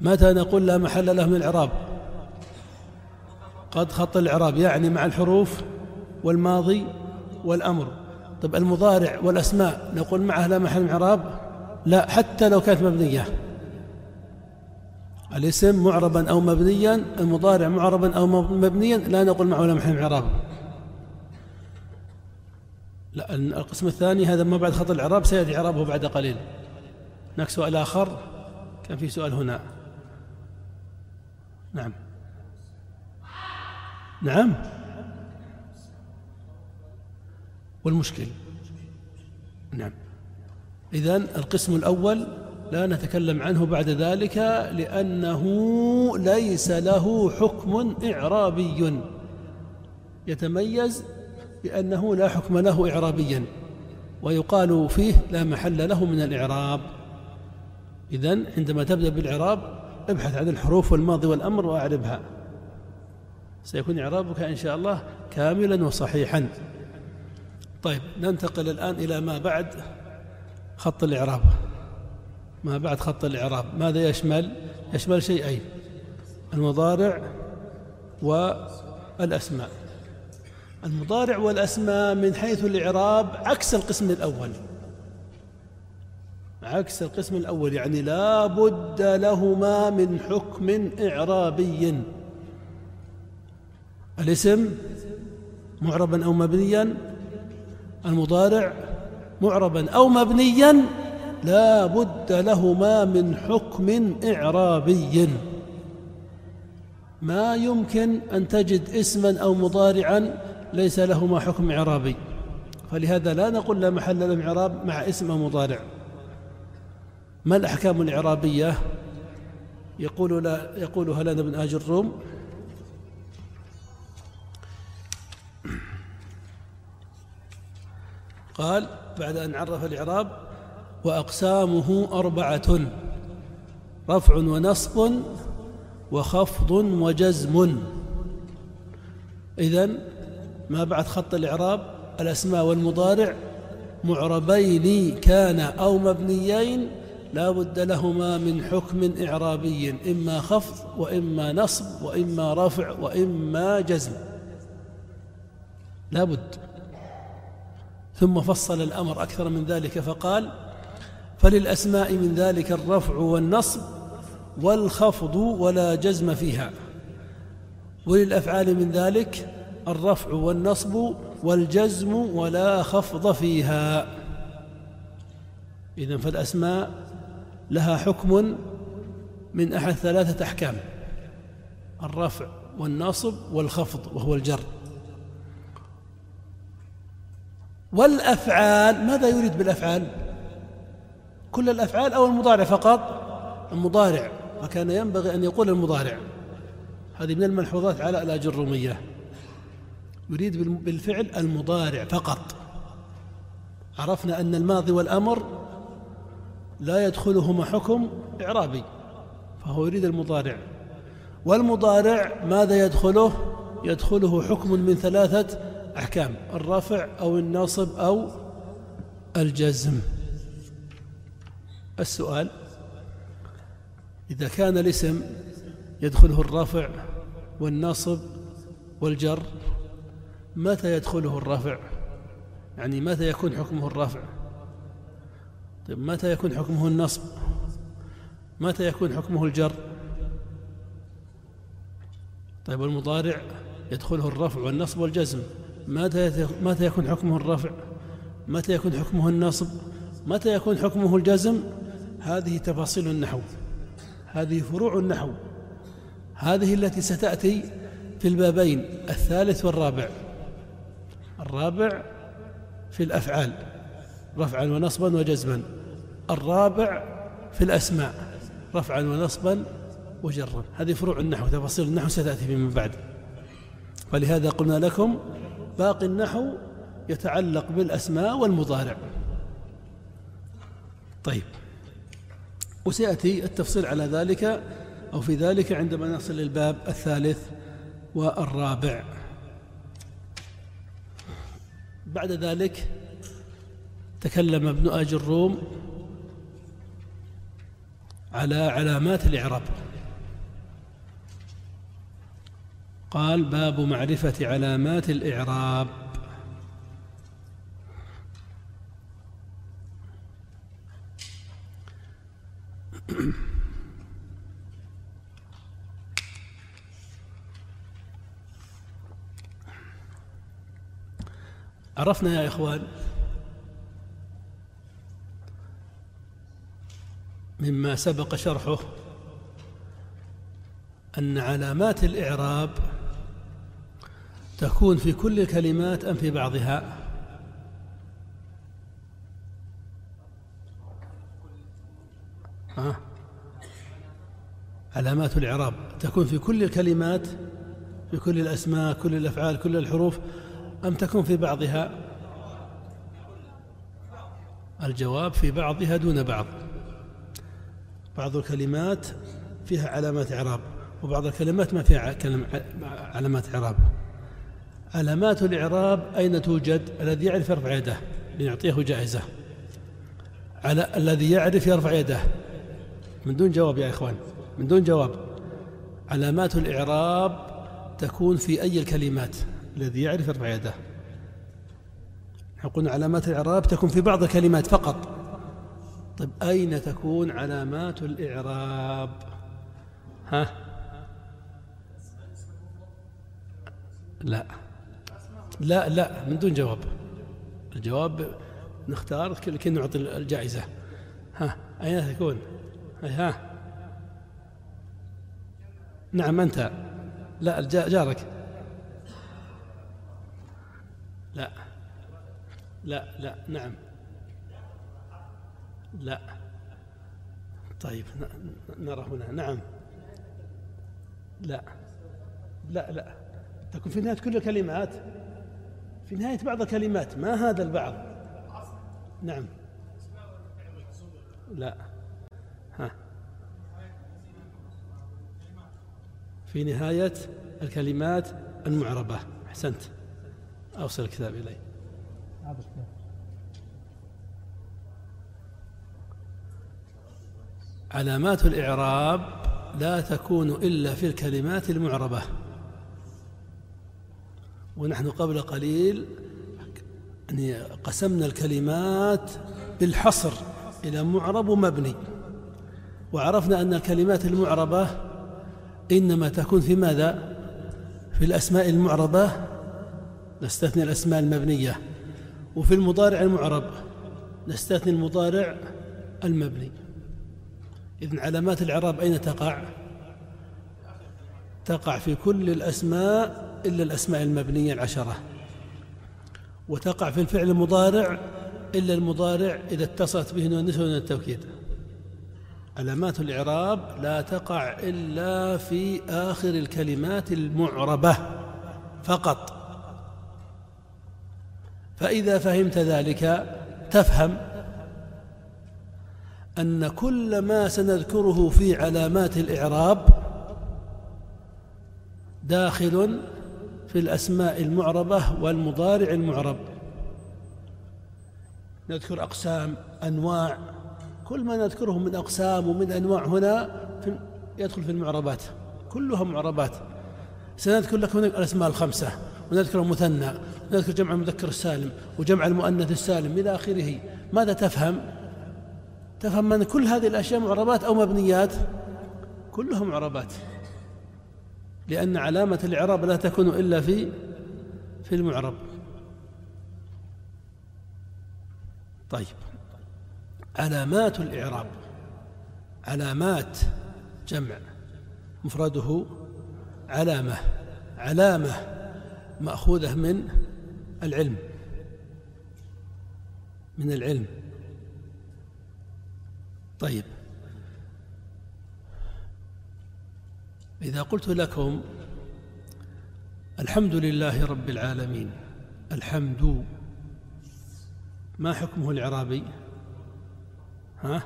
متى نقول لا محل له من الإعراب قد خط الإعراب يعني مع الحروف والماضي والأمر. طيب المضارع والأسماء نقول معها لا محل من الإعراب؟ لا حتى لو كانت مبنية. الاسم معربا أو مبنيا المضارع معربا أو مبنيا لا نقول معه لا محل من الإعراب. لا القسم الثاني هذا ما بعد خط الإعراب سيأتي إعرابه بعد قليل. هناك سؤال آخر؟ كان في سؤال هنا. نعم. نعم. والمشكل. نعم. إذن القسم الأول لا نتكلم عنه بعد ذلك لأنه ليس له حكم إعرابي. يتميز بأنه لا حكم له إعرابيا ويقال فيه لا محل له من الإعراب. إذن عندما تبدأ بالإعراب ابحث عن الحروف والماضي والأمر وأعربها. سيكون إعرابك إن شاء الله كاملا وصحيحا. طيب ننتقل الآن إلى ما بعد خط الإعراب. ما بعد خط الإعراب. ماذا يشمل؟ يشمل شيئين المضارع والأسماء. المضارع والأسماء من حيث الإعراب عكس القسم الأول. عكس القسم الأول يعني لا بد لهما من حكم إعرابي. الاسم معربا أو مبنيا المضارع معربا أو مبنيا لا بد لهما من حكم إعرابي. ما يمكن أن تجد اسما أو مضارعا ليس لهما حكم إعرابي. فلهذا لا نقول لا محل له إعراب مع اسم أو مضارع. ما الأحكام الإعرابية؟ يقول لا يقولها لنا ابن آج الروم قال بعد أن عرف الإعراب وأقسامه أربعة رفع ونصب وخفض وجزم. إذن ما بعد خط الإعراب الأسماء والمضارع معربين كان أو مبنيين لا بد لهما من حكم إعرابي إما خفض وإما نصب وإما رفع وإما جزم. لا بد. ثم فصل الأمر أكثر من ذلك فقال فللأسماء من ذلك الرفع والنصب والخفض ولا جزم فيها. وللأفعال من ذلك الرفع والنصب والجزم ولا خفض فيها. إذن فالأسماء لها حكم من أحد ثلاثة أحكام الرفع والنصب والخفض وهو الجر. والأفعال ماذا يريد بالأفعال؟ كل الأفعال أو المضارع فقط؟ المضارع وكان ينبغي أن يقول المضارع. هذه من الملحوظات على الأجرمية يريد بالفعل المضارع فقط. عرفنا أن الماضي والأمر لا يدخلهما حكم إعرابي فهو يريد المضارع. والمضارع ماذا يدخله؟ يدخله حكم من ثلاثة أحكام الرفع أو النصب أو الجزم. السؤال إذا كان الاسم يدخله الرفع والنصب والجر متى يدخله الرفع؟ يعني متى يكون حكمه الرفع؟ طيب متى يكون حكمه النصب؟ متى يكون حكمه الجر؟ طيب المضارع يدخله الرفع والنصب والجزم. متى متى يكون حكمه الرفع؟ متى يكون حكمه النصب؟ متى يكون حكمه الجزم؟ هذه تفاصيل النحو. هذه فروع النحو. هذه التي ستأتي في البابين الثالث والرابع. الرابع في الأفعال رفعا ونصبا وجزما. الرابع في الأسماء رفعا ونصبا وجرا. هذه فروع النحو تفاصيل النحو ستأتي من بعد. ولهذا قلنا لكم باقي النحو يتعلق بالأسماء والمضارع. طيب وسيأتي التفصيل على ذلك أو في ذلك عندما نصل للباب الثالث والرابع. بعد ذلك تكلم ابن آج الروم على علامات الإعراب. قال باب معرفة علامات الإعراب. عرفنا يا إخوان مما سبق شرحه أن علامات الإعراب تكون في كل الكلمات أم في بعضها؟ ها؟ علامات الإعراب. تكون في كل الكلمات في كل الأسماء كل الأفعال كل الحروف أم تكون في بعضها؟ الجواب في بعضها دون بعض. بعض الكلمات فيها علامات إعراب وبعض الكلمات ما فيها علامات إعراب. علامات الإعراب أين توجد؟ الذي يعرف يرفع يده لنعطيه جائزة. على الذي يعرف يرفع يده. من دون جواب يا إخوان من دون جواب. علامات الإعراب تكون في أي الكلمات؟ الذي يعرف يرفع يده. قلنا علامات الإعراب تكون في بعض الكلمات فقط. طيب أين تكون علامات الإعراب؟ ها؟ لا. لا لا من دون جواب. الجواب نختار كل نعطي الجائزة. ها أين تكون؟ ها. نعم أنت. لا جارك. لا. لا لا نعم. لا. طيب نرى هنا. نعم. لا. لا لا. تكون في نهاية كل الكلمات. في نهاية بعض الكلمات. ما هذا البعض؟ نعم. لا. ها. في نهاية الكلمات المعربة. أحسنت. أوصل الكتاب إلي. علامات الإعراب لا تكون إلا في الكلمات المعربة. ونحن قبل قليل يعني قسمنا الكلمات بالحصر إلى معرب ومبني وعرفنا أن الكلمات المعربة إنما تكون في ماذا؟ في الأسماء المعربة نستثني الأسماء المبنية وفي المضارع المعرب نستثني المضارع المبني إذن علامات الإعراب أين تقع؟ تقع في كل الأسماء إلا الأسماء المبنية العشرة. وتقع في الفعل المضارع إلا المضارع إذا اتصلت به نون النسبة ونون التوكيد. علامات الإعراب لا تقع إلا في آخر الكلمات المعربة فقط. فإذا فهمت ذلك تفهم أن كل ما سنذكره في علامات الإعراب داخل في الأسماء المعربة والمضارع المعرب. نذكر أقسام أنواع كل ما نذكره من أقسام ومن أنواع هنا في يدخل في المعربات. كلها معربات. سنذكر لكم الأسماء الخمسة. ونذكر المثنى ونذكر جمع المذكر السالم وجمع المؤنث السالم إلى آخره. ماذا تفهم؟ تفهم أن كل هذه الأشياء معربات أو مبنيات؟ كلها معربات. لأن علامة الإعراب لا تكون إلا في في المعرب. طيب. علامات الإعراب. علامات جمع. مفرده علامة. علامة مأخوذة من العلم. من العلم. طيب. إذا قلت لكم الحمد لله رب العالمين الحمد ما حكمه الإعرابي؟ ها؟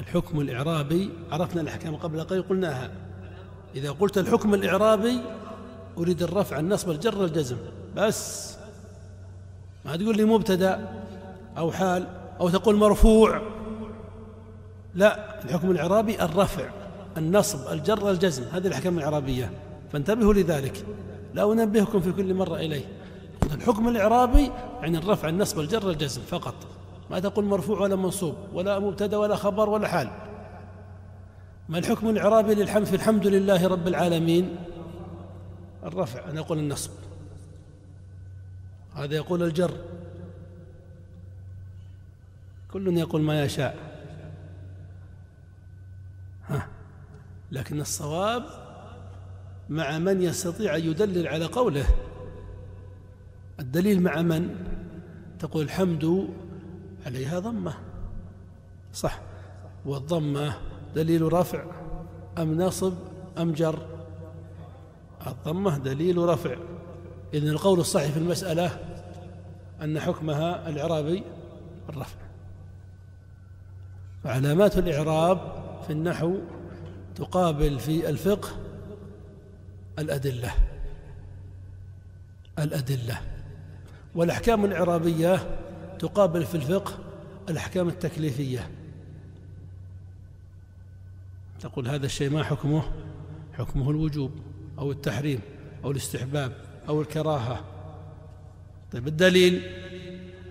الحكم الإعرابي عرفنا الأحكام قبل قليل قلناها. إذا قلت الحكم الإعرابي أريد الرفع النصب الجر الجزم. بس. ما تقول لي مبتدأ أو حال أو تقول مرفوع. لا الحكم الإعرابي الرفع. النصب الجر الجزم هذه الأحكام الإعرابية. فانتبهوا لذلك. لا أنبهكم في كل مرة إليه. الحكم الإعرابي يعني الرفع النصب الجر الجزم فقط. ما تقول مرفوع ولا منصوب ولا مبتدأ ولا خبر ولا حال. ما الحكم الإعرابي للحمد؟ في الحمد لله رب العالمين. الرفع أنا أقول النصب. هذا يقول الجر. كل يقول ما يشاء. لكن الصواب مع من يستطيع أن يدلل على قوله. الدليل مع من؟ تقول الحمد عليها ضمة. صح. والضمة دليل رفع أم نصب أم جر؟ الضمة دليل رفع. إذن القول الصحيح في المسألة أن حكمها الإعرابي الرفع. وعلامات الإعراب في النحو تقابل في الفقه الأدلة الأدلة. والأحكام الإعرابية تقابل في الفقه الأحكام التكليفية. تقول هذا الشيء ما حكمه؟ حكمه الوجوب أو التحريم أو الاستحباب أو الكراهة. طيب الدليل؟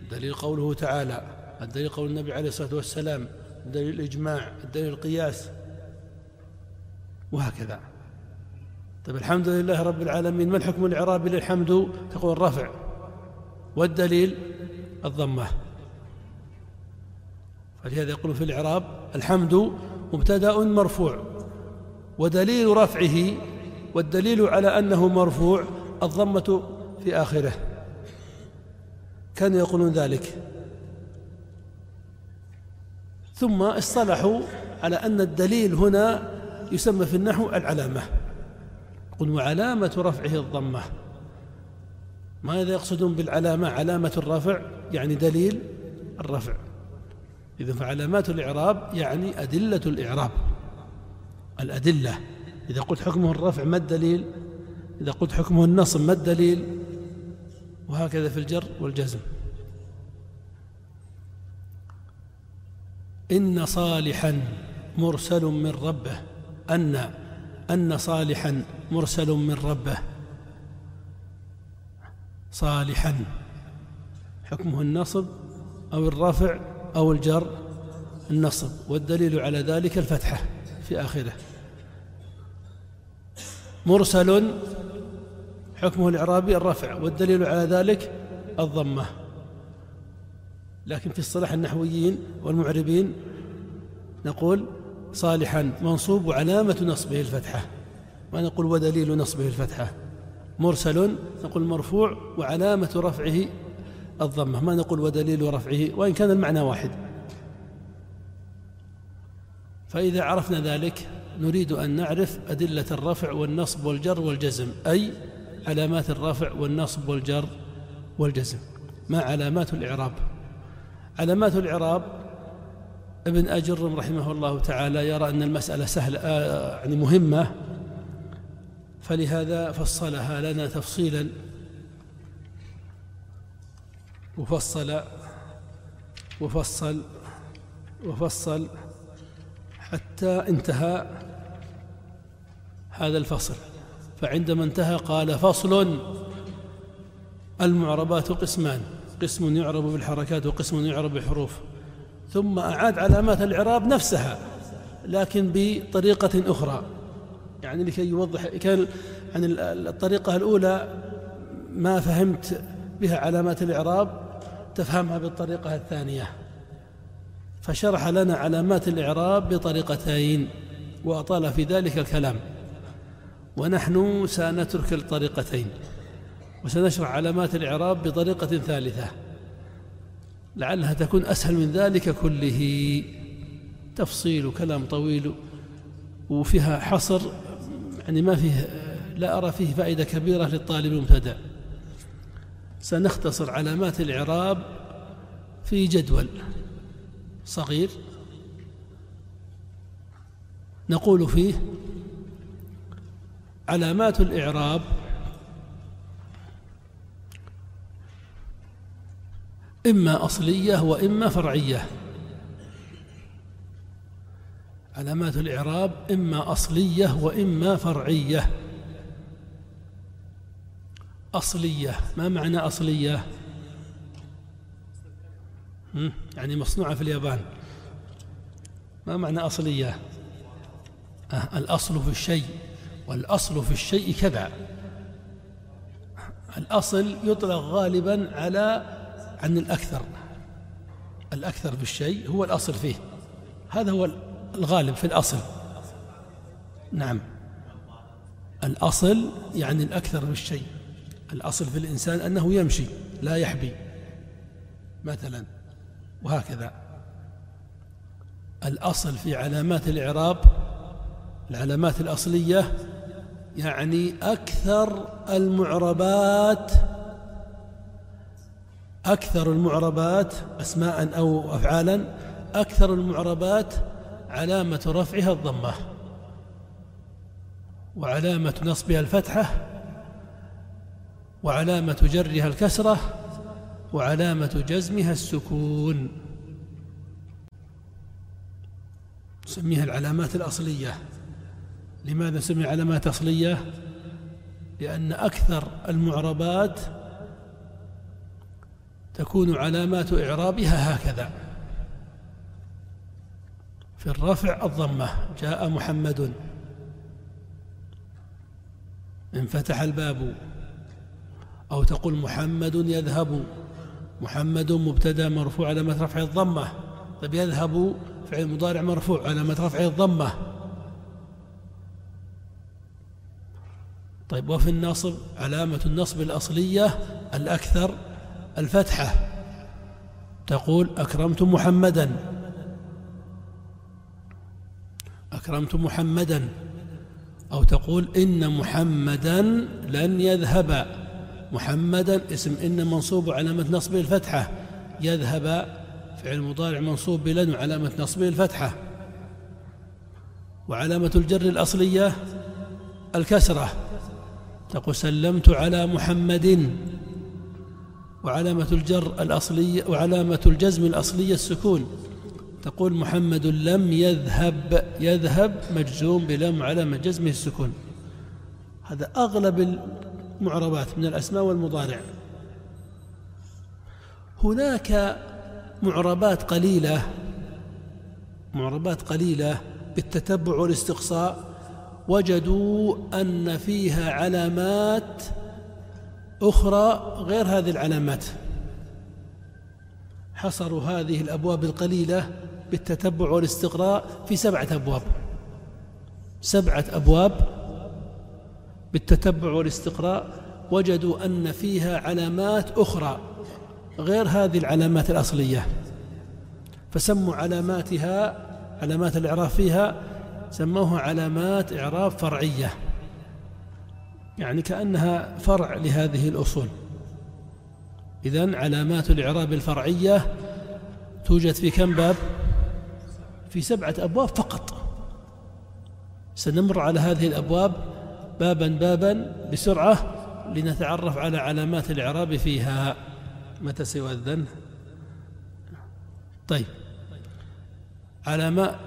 الدليل قوله تعالى الدليل قول النبي عليه الصلاة والسلام الدليل الإجماع الدليل القياس. وهكذا. طيب الحمد لله رب العالمين. ما الحكم الإعرابي للحمد؟ تقول الرفع والدليل الضمة. فلهذا يقول في الإعراب الحمد مبتدأ مرفوع ودليل رفعه والدليل على أنه مرفوع الضمة في آخره. كانوا يقولون ذلك. ثم اصطلحوا على أن الدليل هنا يسمى في النحو العلامة. قل وعلامة رفعه الضمة. ماذا يقصدون بالعلامة؟ علامة الرفع يعني دليل الرفع. إذا فعلامات الإعراب يعني أدلة الإعراب. الأدلة. إذا قلت حكمه الرفع ما الدليل؟ إذا قلت حكمه النصب ما الدليل؟ وهكذا في الجر والجزم. إن صالحا مرسل من ربه. أن أن صالحا مرسل من ربه. صالحا حكمه النصب أو الرفع أو الجر النصب والدليل على ذلك الفتحة في آخره. مرسل حكمه الإعرابي الرفع والدليل على ذلك الضمة. لكن في اصطلاح النحويين والمعربين نقول صالحا منصوب وعلامة نصبه الفتحة. ما نقول ودليل نصبه الفتحة. مرسل نقول مرفوع وعلامة رفعه الضمة. ما نقول ودليل رفعه وإن كان المعنى واحد. فإذا عرفنا ذلك نريد أن نعرف أدلة الرفع والنصب والجر والجزم. أي علامات الرفع والنصب والجر والجزم. ما علامات الإعراب؟ علامات الإعراب ابن أجر رحمه الله تعالى يرى أن المسألة سهلة آه، يعني مهمة فلهذا فصلها لنا تفصيلا. وفصل وفصل وفصل حتى انتهى هذا الفصل. فعندما انتهى قال فصل المعربات قسمان قسم يعرب بالحركات وقسم يعرب بالحروف. ثم أعاد علامات الإعراب نفسها لكن بطريقة أخرى. يعني لكي يوضح كان يعني الطريقة الأولى ما فهمت بها علامات الإعراب تفهمها بالطريقة الثانية. فشرح لنا علامات الإعراب بطريقتين وأطال في ذلك الكلام. ونحن سنترك الطريقتين وسنشرح علامات الإعراب بطريقة ثالثة. لعلها تكون أسهل من ذلك كله. تفصيل كلام طويل وفيها حصر يعني ما فيه لا أرى فيه فائدة كبيرة للطالب المبتدأ. سنختصر علامات الإعراب في جدول صغير. نقول فيه علامات الإعراب إما أصلية وإما فرعية. علامات الإعراب إما أصلية وإما فرعية. أصلية ما معنى أصلية؟ يعني مصنوعة في اليابان. ما معنى أصلية؟ أه الأصل في الشيء والأصل في الشيء كذا. الأصل يطلق غالبا على عن الأكثر الأكثر في الشيء هو الأصل فيه. هذا هو الغالب في الأصل. نعم. الأصل يعني الأكثر في الشيء. الأصل في الإنسان أنه يمشي لا يحبي. مثلا وهكذا. الأصل في علامات الإعراب العلامات الأصلية يعني أكثر المعربات أكثر المعربات أسماء أو أفعالا أكثر المعربات علامة رفعها الضمة وعلامة نصبها الفتحة وعلامة جرها الكسرة وعلامة جزمها السكون. نسميها العلامات الأصلية. لماذا نسميها علامات أصلية؟ لأن أكثر المعربات تكون علامات إعرابها هكذا. في الرفع الضمة جاء محمد. انفتح الباب. أو تقول محمد يذهب. محمد مبتدا مرفوع علامة رفع الضمة. طيب يذهب فعل مضارع مرفوع علامة رفع الضمة. طيب وفي النصب علامة النصب الأصلية الأكثر الفتحة. تقول أكرمت محمدا. أكرمت محمدا. أو تقول إن محمدا لن يذهب. محمدا اسم إن منصوب علامة نصبه الفتحة. يذهب فعل مضارع منصوب بلن وعلامة نصبه الفتحة. وعلامة الجر الأصلية الكسرة. تقول سلمت على محمد وعلامة الجر الأصلية وعلامة الجزم الأصلية السكون. تقول محمد لم يذهب يذهب مجزوم بلم علامة جزمه السكون. هذا أغلب المعربات من الأسماء والمضارع. هناك معربات قليلة معربات قليلة بالتتبع والاستقصاء. وجدوا أن فيها علامات أخرى غير هذه العلامات. حصروا هذه الأبواب القليلة بالتتبع والاستقراء في سبعة أبواب. سبعة أبواب بالتتبع والاستقراء وجدوا أن فيها علامات أخرى غير هذه العلامات الأصلية. فسموا علاماتها علامات الإعراب فيها سموها علامات إعراب فرعية. يعني كأنها فرع لهذه الأصول. إذن علامات الإعراب الفرعية توجد في كم باب؟ في سبعة أبواب فقط. سنمر على هذه الأبواب بابا بابا بسرعة لنتعرف على علامات الإعراب فيها. متى سيؤذن طيب.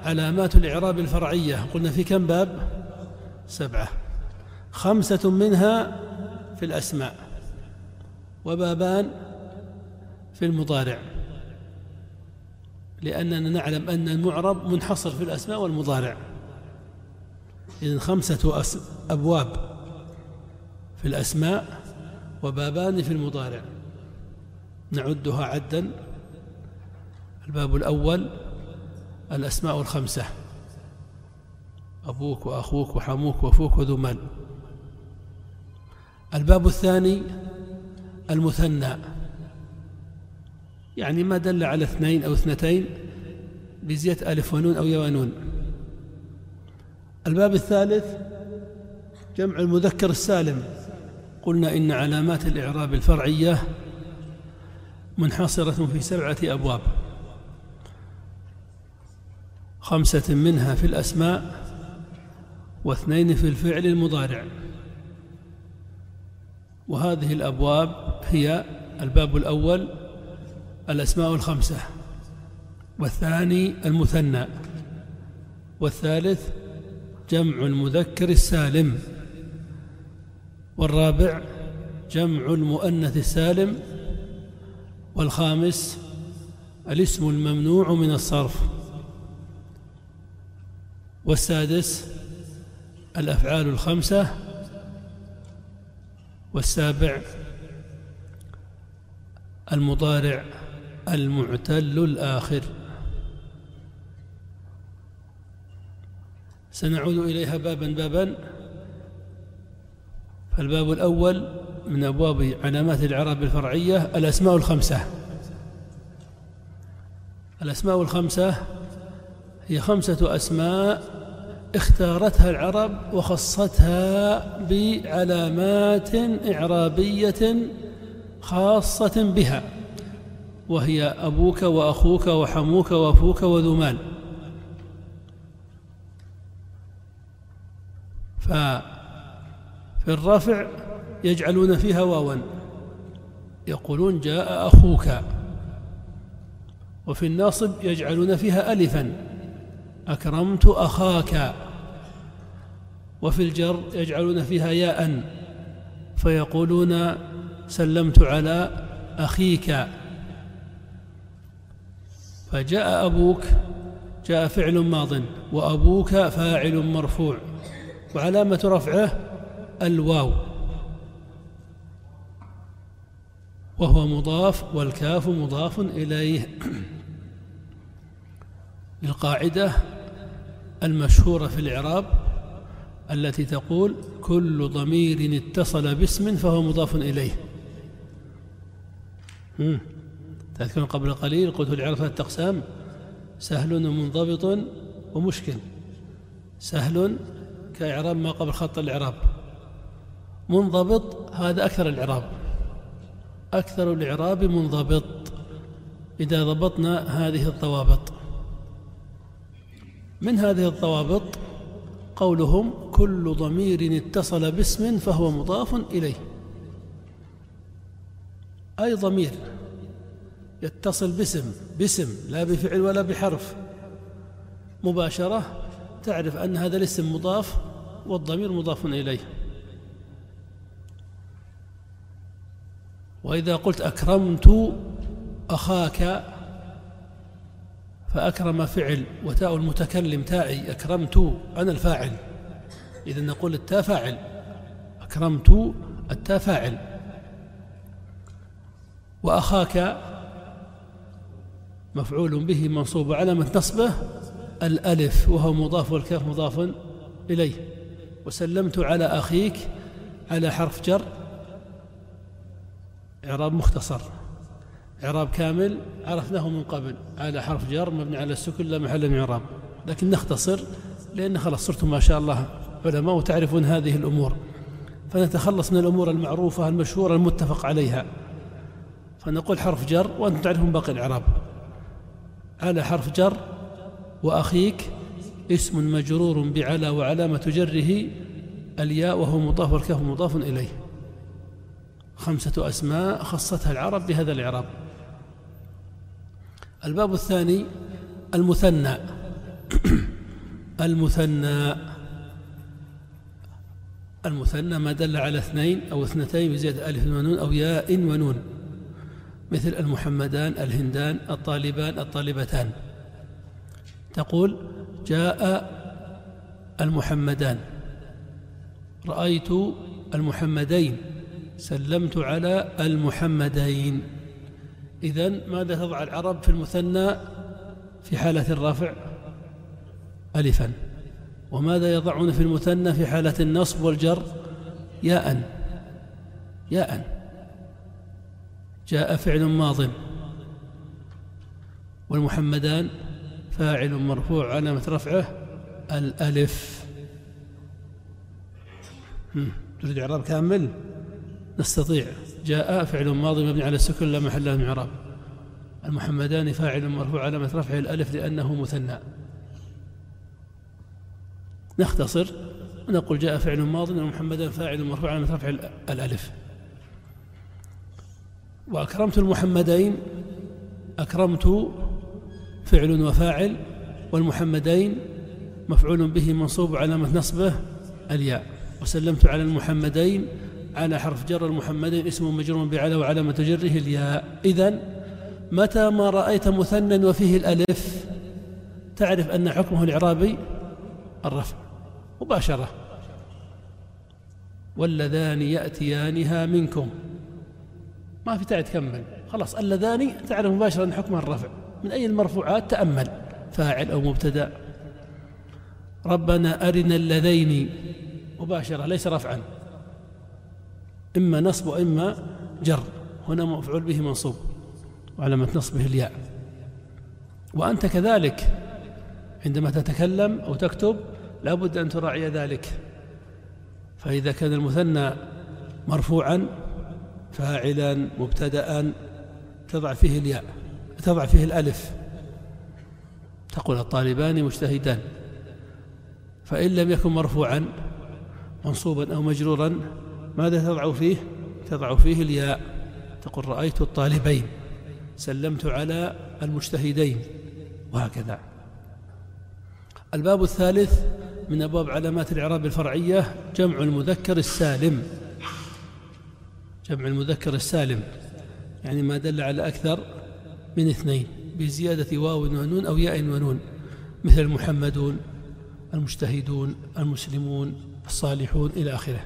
علامات الإعراب الفرعية. قلنا في كم باب؟ سبعة. خمسة منها في الأسماء وبابان في المضارع لأننا نعلم أن المعرب منحصر في الأسماء والمضارع. إذن خمسة أبواب في الأسماء وبابان في المضارع. نعدها عدا. الباب الأول الأسماء الخمسة. أبوك وأخوك وحموك وفوك وذو مال الباب الثاني المثنى. يعني ما دل على اثنين أو اثنتين بزيادة ألف ونون أو يوانون الباب الثالث جمع المذكر السالم. قلنا إن علامات الإعراب الفرعية منحصرة في سبعة أبواب. خمسة منها في الأسماء واثنين في الفعل المضارع. وهذه الأبواب هي الباب الأول الأسماء الخمسة والثاني المثنى والثالث جمع المذكر السالم والرابع جمع المؤنث السالم والخامس الاسم الممنوع من الصرف والسادس الأفعال الخمسة والسابع المضارع المعتل الآخر. سنعود إليها بابا بابا. فالباب الأول من أبواب علامات الإعراب الفرعية الأسماء الخمسة. الأسماء الخمسة هي خمسة أسماء اختارتها العرب وخصتها بعلامات إعرابية خاصة بها وهي أبوك وأخوك وحموك وفوك وذو مال ففي الرفع يجعلون فيها واوا يقولون جاء أخوك. وفي الناصب يجعلون فيها ألفا أكرمت أخاك. وفي الجر يجعلون فيها ياء فيقولون سلمت على أخيك. فجاء أبوك جاء فعل ماض وأبوك فاعل مرفوع. وعلامة رفعه الواو. وهو مضاف والكاف مضاف إليه. القاعدة المشهورة في الإعراب التي تقول كل ضمير اتصل باسم فهو مضاف إليه. تذكر قبل قليل قلت الإعراب ثلاثة أقسام سهل ومنضبط ومشكل. سهل كإعراب ما قبل خط الإعراب. منضبط هذا أكثر الإعراب. أكثر الإعراب منضبط. إذا ضبطنا هذه الضوابط. من هذه الضوابط؟ قولهم كل ضمير اتصل باسم فهو مضاف إليه. أي ضمير؟ يتصل باسم باسم لا بفعل ولا بحرف. مباشرة تعرف أن هذا الاسم مضاف والضمير مضاف إليه. وإذا قلت أكرمت أخاك فأكرم فعل وتاء المتكلم تاعي أكرمت أنا الفاعل. إذا نقول التاء فاعل. أكرمت التاء فاعل. وأخاك مفعول به منصوب علامة نصبه الألف وهو مضاف والكاف مضاف إليه. وسلمت على أخيك على حرف جر إعراب مختصر. إعراب كامل عرفناه من قبل على حرف جر مبني على السكن لا محل من إعراب لكن نختصر لأن خلاص صرتم ما شاء الله علماء وتعرفون هذه الأمور. فنتخلص من الأمور المعروفة المشهورة المتفق عليها. فنقول حرف جر وأنتم تعرفون باقي الإعراب. على حرف جر وأخيك اسم مجرور بعلى وعلامة جره الياء وهو مضاف والكاف مضاف إليه. خمسة أسماء خصتها العرب بهذا الإعراب. الباب الثاني المثنى. المثنى. المثنى ما دل على اثنين أو اثنتين بزيادة ألف ونون أو ياء ونون. مثل المحمدان الهندان الطالبان الطالبتان. تقول جاء المحمدان. رأيت المحمدين. سلمت على المحمدين. إذا ماذا تضع العرب في المثنى في حالة الرفع ألفا. وماذا يضعون في المثنى في حالة النصب والجر؟ ياء. ياء. جاء فعل ماض. والمحمدان فاعل مرفوع علامة رفعه الألف. تريد إعراب كامل؟ نستطيع. جاء فعل ماضي مبني على السكن لا محل له من إعراب المحمدان فاعل مرفوع علامة رفعه الألف لأنه مثنى. نختصر ونقول جاء فعل ماضي ومحمدا فاعل مرفوع علامة رفع الألف. وأكرمت المحمدين أكرمت فعل وفاعل والمحمدين مفعول به منصوب علامة نصبه الياء. وسلمت على المحمدين على حرف جر المحمدين اسم مجرور بعلى وعلامة جره الياء. إذا متى ما رأيت مثنى وفيه الألف؟ تعرف أن حكمه الإعرابي الرفع مباشرة. واللذان يأتيانها منكم. ما في تعد تكمل خلاص اللذان تعرف مباشرة أن حكمها الرفع. من أي المرفوعات؟ تأمل. فاعل أو مبتدأ. ربنا أرنا اللذين. مباشرة ليس رفعا. إما نصب وإما جر. هنا مفعول به منصوب وعلامة نصبه الياء. وأنت كذلك عندما تتكلم أو تكتب لابد أن تراعي ذلك. فإذا كان المثنى مرفوعا فاعلا مبتدأ تضع فيه الياء تضع فيه الألف. تقول الطالبان مجتهدان. فإن لم يكن مرفوعا منصوبا أو مجرورا ماذا تضع فيه؟ تضع فيه الياء. تقول رأيت الطالبين. سلمت على المجتهدين. وهكذا. الباب الثالث من أبواب علامات الإعراب الفرعية جمع المذكر السالم. جمع المذكر السالم. يعني ما دل على أكثر من اثنين. بزيادة واو ونون أو ياء ونون مثل المحمدون المجتهدون المسلمون الصالحون إلى آخره.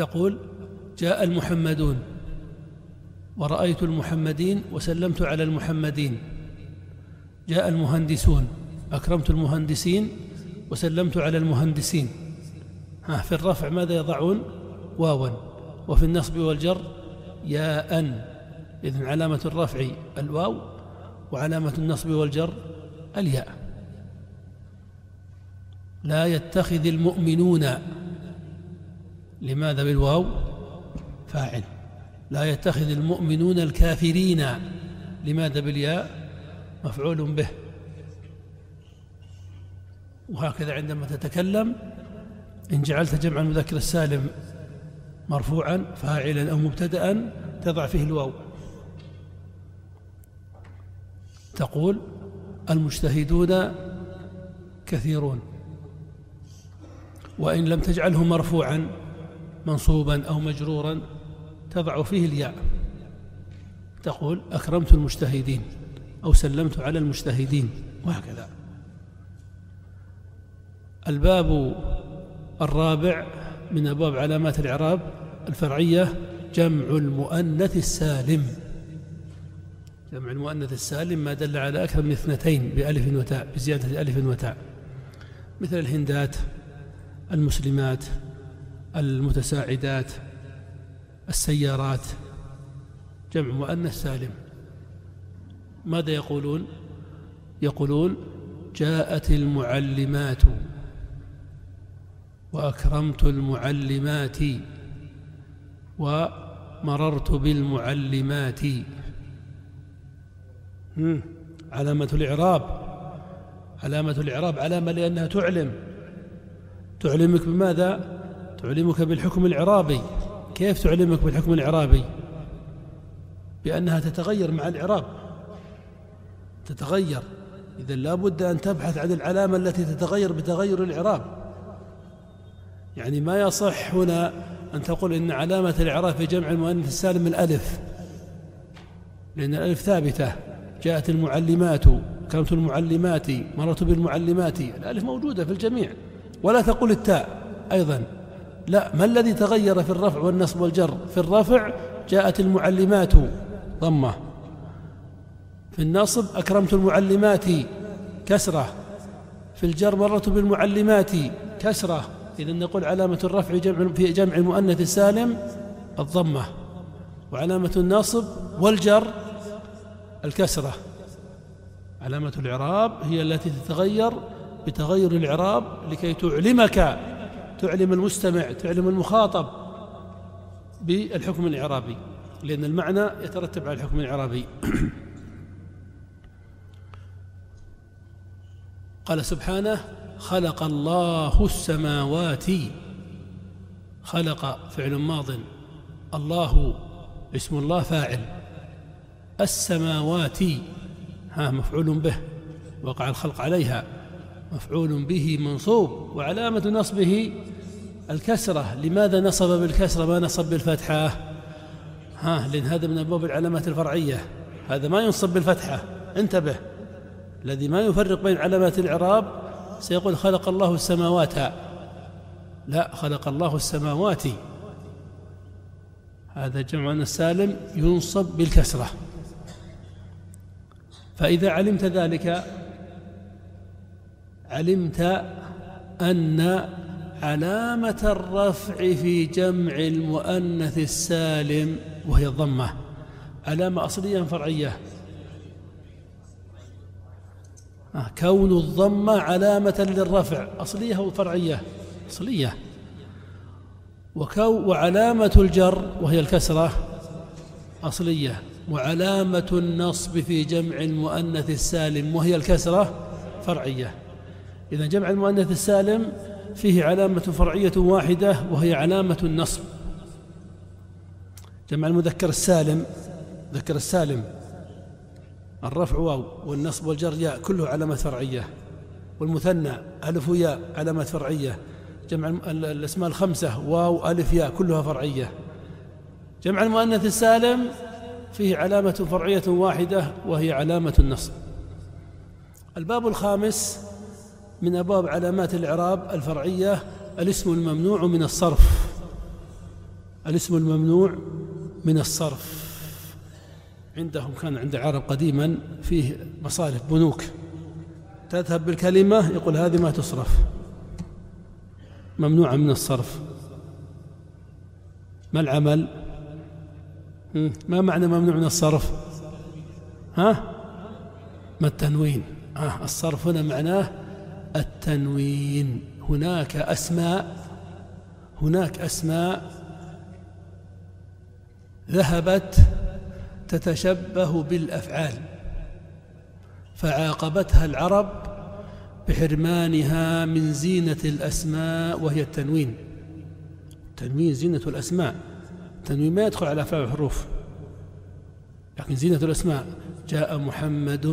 تقول جاء المحمدون ورأيت المحمدين وسلمت على المحمدين. جاء المهندسون أكرمت المهندسين وسلمت على المهندسين. ها في الرفع ماذا يضعون؟ واوا وفي النصب والجر ياء إذن علامة الرفع الواو وعلامة النصب والجر الياء. لا يتخذ المؤمنون لماذا بالواو؟ فاعل. لا يتخذ المؤمنون الكافرين. لماذا بالياء؟ مفعول به. وهكذا عندما تتكلم إن جعلت جمع المذكر السالم مرفوعا فاعلا أو مبتدأ تضع فيه الواو. تقول المجتهدون كثيرون. وإن لم تجعله مرفوعا منصوبا أو مجرورا تضع فيه الياء. تقول أكرمت المجتهدين أو سلمت على المجتهدين وهكذا. الباب الرابع من أبواب علامات الإعراب الفرعية جمع المؤنث السالم. جمع المؤنث السالم ما دل على أكثر من اثنتين بألف وتاء بزيادة ألف وتاء. مثل الهندات المسلمات المتساعدات السيارات جمع مؤنث سالم. ماذا يقولون؟ يقولون جاءت المعلمات. وأكرمت المعلمات. ومررت بالمعلمات. علامة الإعراب. علامة الإعراب علامة لأنها تعلم. تعلمك بماذا؟ تعلمك بالحكم الإعرابي كيف تعلمك بالحكم الإعرابي؟ بأنها تتغير مع الإعراب. تتغير. إذا لابد أن تبحث عن العلامة التي تتغير بتغير الإعراب. يعني ما يصح هنا أن تقول إن علامة الإعراب في جمع المؤنث السالم الألف. لأن الألف ثابتة. جاءت المعلمات. كرمت المعلمات مررت بالمعلمات. الألف موجودة في الجميع. ولا تقول التاء أيضا. لا ما الذي تغير في الرفع والنصب والجر؟ في الرفع جاءت المعلمات ضمة. في النصب أكرمت المعلمات كسرة. في الجر مررت بالمعلمات كسرة. إذا نقول علامة الرفع جمع في جمع المؤنث السالم الضمة. وعلامة النصب والجر الكسرة. علامة الإعراب هي التي تتغير بتغير الإعراب لكي تعلمك تعلم المستمع تعلم المخاطب بالحكم الإعرابي لأن المعنى يترتب على الحكم الإعرابي. قال سبحانه خلق الله السماوات. خلق فعل ماض. الله اسم الله فاعل. السماوات ها مفعول به وقع الخلق عليها. مفعول به منصوب وعلامة نصبه الكسرة. لماذا نصب بالكسرة؟ ما نصب بالفتحة؟ ها لأن هذا من أبواب العلامات الفرعية. هذا ما ينصب بالفتحة. انتبه. الذي ما يفرق بين علامات الإعراب سيقول خلق الله السماوات. لا خلق الله السماوات. هذا جمع السالم ينصب بالكسرة. فإذا علمت ذلك علمت أن علامة الرفع في جمع المؤنث السالم وهي الضمة. علامة أصلية فرعية؟ آه، كون الضمة علامة للرفع. أصلية أو فرعية؟ أصلية. وكو وعلامة الجر وهي الكسرة؟ أصلية. وعلامة النصب في جمع المؤنث السالم وهي الكسرة؟ فرعية. إذا جمع المؤنث السالم فيه علامة فرعية واحدة وهي علامة النصب. جمع المذكر السالم ذكر السالم الرفع واو والنصب والجر ياء كله علامة فرعية والمثنى ألف وياء علامة فرعية جمع الأسماء الخمسة واو ألف ياء كلها فرعية. جمع المؤنث السالم فيه علامة فرعية واحدة وهي علامة النصب. الباب الخامس من أبواب علامات الإعراب الفرعية الاسم الممنوع من الصرف. الاسم الممنوع من الصرف. عندهم كان عند العرب قديما فيه مصارف بنوك. تذهب بالكلمة يقول هذه ما تصرف. ممنوعة من الصرف. ما العمل؟ ما معنى ممنوع من الصرف؟ ها؟ ما التنوين. آه الصرف هنا معناه التنوين. هناك أسماء هناك أسماء ذهبت تتشبه بالأفعال فعاقبتها العرب بحرمانها من زينة الأسماء وهي التنوين. تنوين زينة الأسماء. التنوين ما يدخل على أفعال الحروف لكن زينة الأسماء. جاء محمد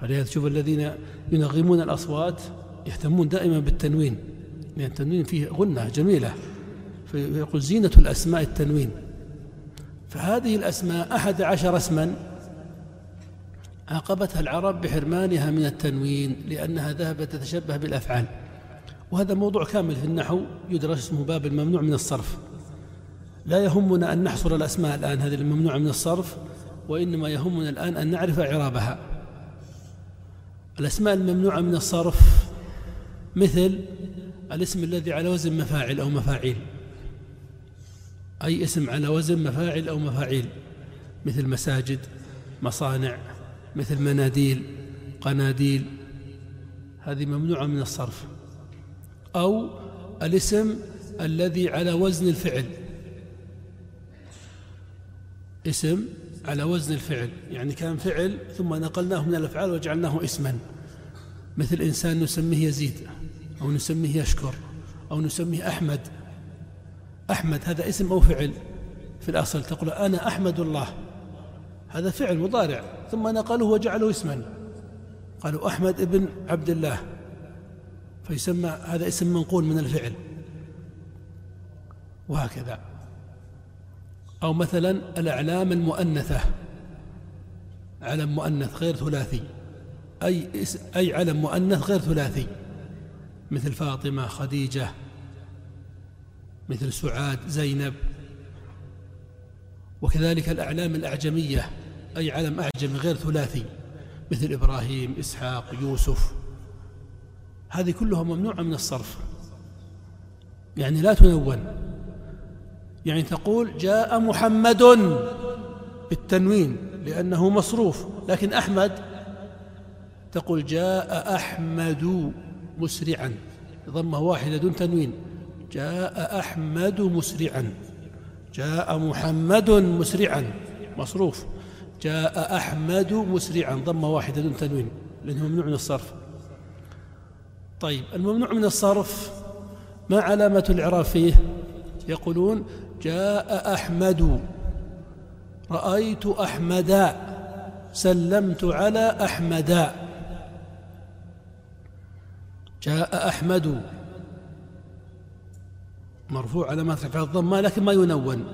فلهذا تشوف الذين ينغمون الأصوات يهتمون دائما بالتنوين لأن التنوين فيه غنة جميلة فيقول زينة الأسماء التنوين. فهذه الأسماء أحد عشر اسما عاقبتها العرب بحرمانها من التنوين لأنها ذهبت تتشبه بالأفعال. وهذا موضوع كامل في النحو يدرس اسمه باب الممنوع من الصرف. لا يهمنا أن نحصر الأسماء الآن هذه الممنوعة من الصرف وإنما يهمنا الآن أن نعرف إعرابها. الأسماء الممنوعة من الصرف مثل الاسم الذي على وزن مفاعل أو مفاعيل. أي اسم على وزن مفاعل أو مفاعيل. مثل مساجد مصانع مثل مناديل قناديل. هذه ممنوعة من الصرف. أو الاسم الذي على وزن الفعل. اسم على وزن الفعل. يعني كان فعل ثم نقلناه من الأفعال وجعلناه اسما. مثل إنسان نسميه يزيد أو نسميه يشكر أو نسميه أحمد. أحمد هذا اسم أو فعل في الأصل. تقول أنا أحمد الله. هذا فعل مضارع. ثم نقلوه وجعلوه اسما. قالوا أحمد ابن عبد الله. فيسمى هذا اسم منقول من الفعل. وهكذا. أو مثلا الأعلام المؤنثة علم مؤنث غير ثلاثي. أي أي علم مؤنث غير ثلاثي. مثل فاطمة خديجة. مثل سعاد زينب. وكذلك الأعلام الأعجمية أي علم أعجمي غير ثلاثي. مثل إبراهيم إسحاق يوسف. هذه كلها ممنوعة من الصرف. يعني لا تنون. يعني تقول جاء محمد بالتنوين لأنه مصروف لكن أحمد تقول جاء أحمد مسرعا ضمة واحدة دون تنوين جاء أحمد مسرعا جاء محمد مسرعا مصروف جاء أحمد مسرعا ضمة واحدة دون تنوين لأنه ممنوع من الصرف. طيب الممنوع من الصرف ما علامة الإعراب فيه؟ يقولون جاء أحمد. رأيت أحمدا سلمت على أحمدا جاء أحمد. مرفوع على ما رفع الضمة لكن ما ينون.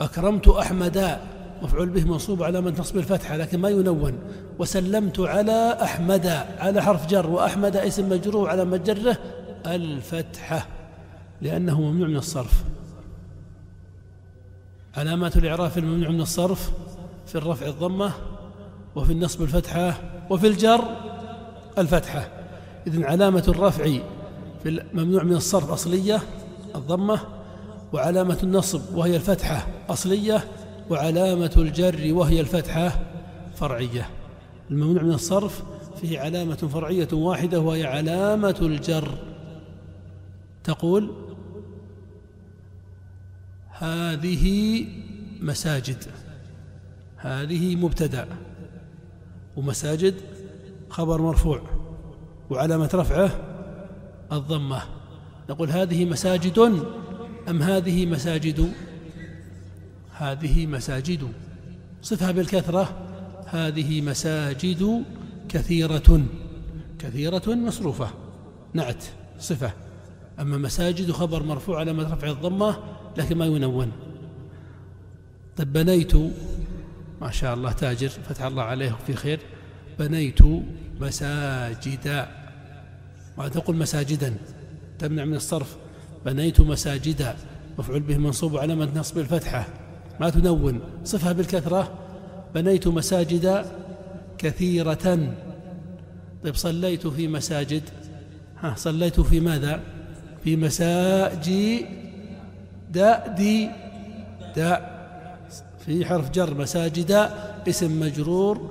أكرمت أحمدا مفعول به منصوب على من تصب الفتحة لكن ما ينون. وسلمت على أحمد على حرف جر. وأحمد اسم مجرور على مجرة الفتحة لأنه ممنوع من الصرف. علامات الإعراف الممنوع من الصرف في الرفع الضمة وفي النصب الفتحة وفي الجر الفتحة. إذن علامة الرفع في الممنوع من الصرف أصلية الضمة وعلامة النصب وهي الفتحة أصلية وعلامة الجر وهي الفتحة فرعية. الممنوع من الصرف فيه علامة فرعية واحدة وهي علامة الجر. تقول هذه مساجد. هذه مبتدأ. ومساجد خبر مرفوع. وعلامة رفعه الضمة. نقول هذه مساجد أم هذه مساجد؟ هذه مساجد. صفها بالكثرة. هذه مساجد كثيرة. كثيرة مصروفة. نعت. صفة. أما مساجد خبر مرفوع على رفع الضمة لكن ما ينون. طيب بنيت ما شاء الله تاجر فتح الله عليه في خير. بنيت مساجدا ما تقول مساجدا تمنع من الصرف. بنيت مساجدا مفعول به منصوب علامة نصب الفتحة. ما تنون صفها بالكثرة. بنيت مساجد كثيرة. طيب صليت في مساجد. ها صليت في ماذا؟ في مساجد. داء دي داء. في حرف جر مساجد اسم مجرور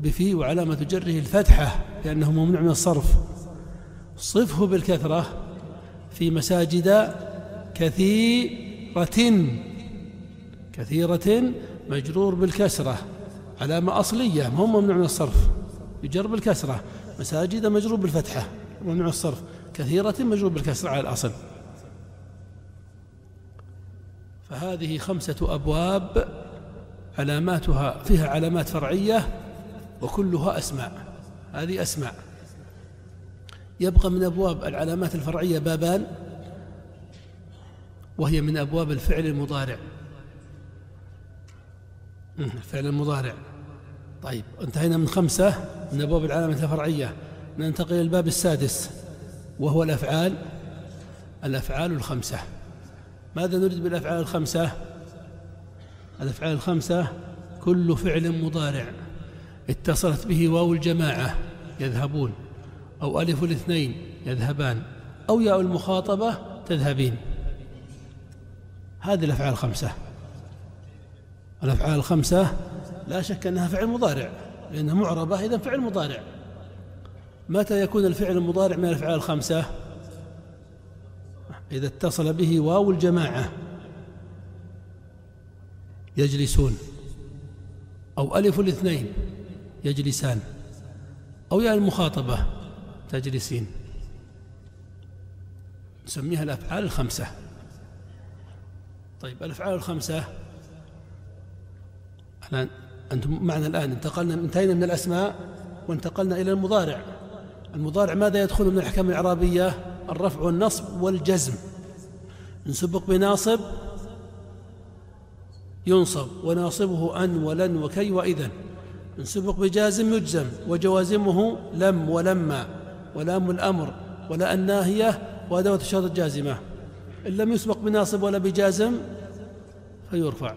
بفي وعلامة جره الفتحة لأنه ممنوع من الصرف. صفه بالكثرة في مساجد كثيرة كثيرة مجرور بالكسرة. علامة أصلية هم ممنوع من الصرف. يجر بالكسرة مساجد مجرور بالفتحة ممنوع الصرف. كثيرة مجرور بالكسرة على الأصل. فهذه خمسة أبواب علاماتها فيها علامات فرعية وكلها أسماء. هذه أسماء. يبقى من أبواب العلامات الفرعية بابان وهي من أبواب الفعل المضارع. الفعل المضارع. طيب انتهينا من خمسة من أبواب العلامة الفرعية. ننتقل إلى الباب السادس وهو الأفعال. الأفعال الخمسة. ماذا نريد بالأفعال الخمسة؟ الأفعال الخمسة كل فعل مضارع. اتصلت به واو الجماعة يذهبون. أو ألف الاثنين يذهبان. أو ياء المخاطبة تذهبين. هذه الأفعال الخمسة. الأفعال الخمسة لا شك أنها فعل مضارع لأنها معربة إذا فعل مضارع. متى يكون الفعل المضارع من الأفعال الخمسة؟ إذا اتصل به واو الجماعة يجلسون أو ألف الاثنين يجلسان أو يا المخاطبة تجلسين. نسميها الأفعال الخمسة. طيب الأفعال الخمسة الآن أنتم معنا الآن انتقلنا انتهينا من الأسماء وانتقلنا إلى المضارع. المضارع ماذا يدخل من الأحكام الإعرابية الرفع والنصب والجزم. إن سبق بناصب ينصب وناصبه أن ولن وكي وإذا إن سبق بجازم يجزم وجوازمه لم ولما. ولام الأمر ولا الناهية وأدوة الشرط الجازمة. إن لم يسبق بناصب ولا بجازم فيرفع.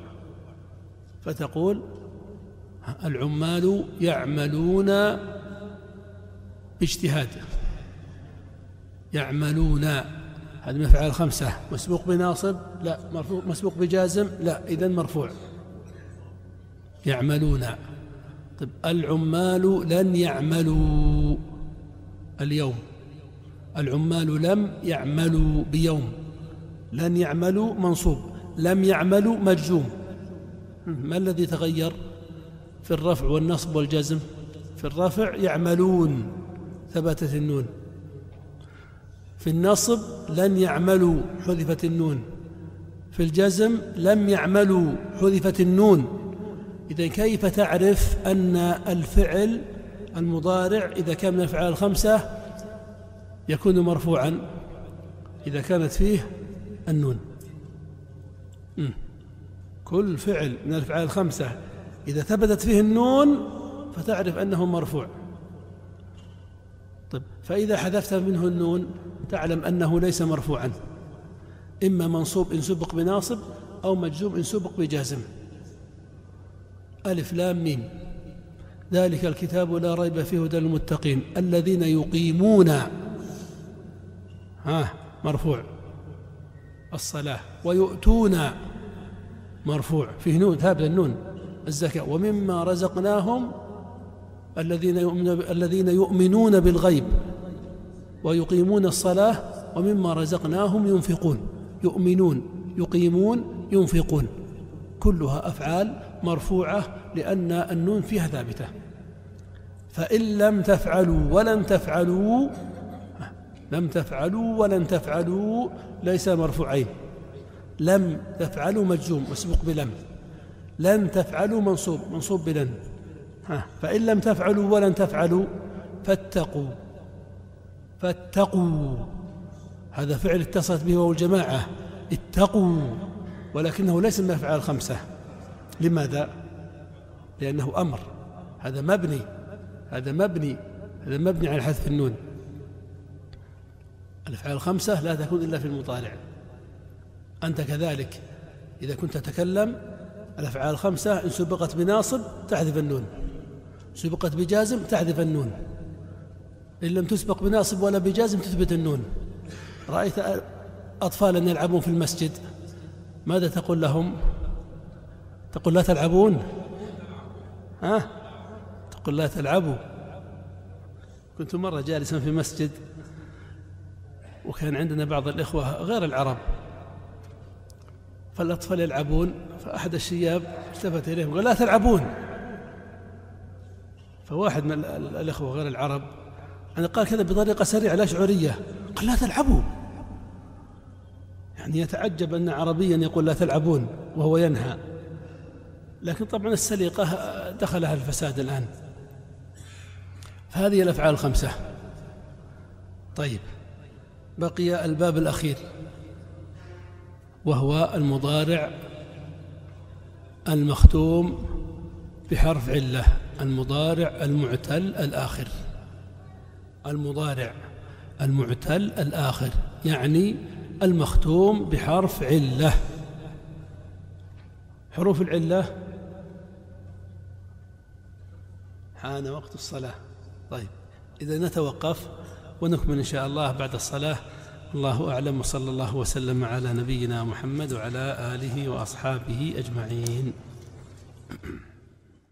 فتقول العمال يعملون باجتهاد يعملون. هذه من الافعال الخمسه مسبوق بناصب؟ لا. مرفوع مسبوق بجازم؟ لا. اذا مرفوع. يعملون. طيب العمال لن يعملوا. اليوم. العمال لم يعملوا بيوم. لن يعملوا منصوب. لم يعملوا مجزوم. ما الذي تغير؟ في الرفع والنصب والجزم. في الرفع يعملون. ثبتت النون. في النصب لن يعملوا حذفت النون. في الجزم لم يعملوا حذفت النون. إذا كيف تعرف أن الفعل المضارع إذا كان من الأفعال الخمسة يكون مرفوعا؟ إذا كانت فيه النون. كل فعل من الأفعال الخمسة إذا ثبتت فيه النون فتعرف أنه مرفوع. طيب فإذا حذفت منه النون تعلم أنه ليس مرفوعا. إما منصوب إن سبق بناصب أو مجزوم إن سبق بجازم. ألف لام ميم. ذلك الكتاب لا ريب فيه هدى للمتقين. الذين يقيمون. ها مرفوع. الصلاة. ويؤتون. مرفوع. فيه نون ثابت النون. الزكاة. ومما رزقناهم الذين يؤمنون الذين يؤمنون بالغيب ويقيمون الصلاة ومما رزقناهم ينفقون. يؤمنون يقيمون ينفقون. كلها أفعال مرفوعة لأن النون فيها ثابتة. فإن لم تفعلوا ولن تفعلوا لم تفعلوا ولن تفعلوا ليس مرفوعين. لم تفعلوا مجزوم مسبوق بلم. لن تفعلوا منصوب منصوب بلن. فإن لم تفعلوا ولن تفعلوا فاتقوا. فاتقوا. هذا فعل اتصلت به وهو الجماعة. اتقوا. ولكنه ليس من الأفعال الخمسة. لماذا؟ لأنه أمر. هذا مبني. هذا مبني. هذا مبني على حذف النون. الأفعال الخمسة لا تكون إلا في المضارع. أنت كذلك. إذا كنت تتكلم الأفعال الخمسة إن سبقت بناصب تحذف النون. سبقت بجازم تحذف النون. إن لم تسبق بناصب ولا بجازم تثبت النون. رأيت أطفالا يلعبون في المسجد. ماذا تقول لهم؟ تقول لا تلعبون. ها؟ تقول لا تلعبوا. كنت مرة جالسا في مسجد وكان عندنا بعض الإخوة غير العرب. فالأطفال يلعبون فأحد الشياب التفت إليهم قال لا تلعبون. فواحد من الإخوة غير العرب يعني قال كذا بطريقة سريعة لا شعورية. قال لا تلعبوا. يعني يتعجب أن عربيا يقول لا تلعبون وهو ينهى. لكن طبعا السليقة دخلها الفساد الآن. فهذه الأفعال الخمسة. طيب بقي الباب الأخير وهو المضارع المختوم بحرف علة. المضارع المعتل الآخر. المضارع المعتل الآخر يعني المختوم بحرف علة. حروف العلة؟ حان وقت الصلاة. طيب إذا نتوقف ونكمل إن شاء الله بعد الصلاة. الله أعلم وصلى الله وسلم على نبينا محمد وعلى آله وأصحابه أجمعين.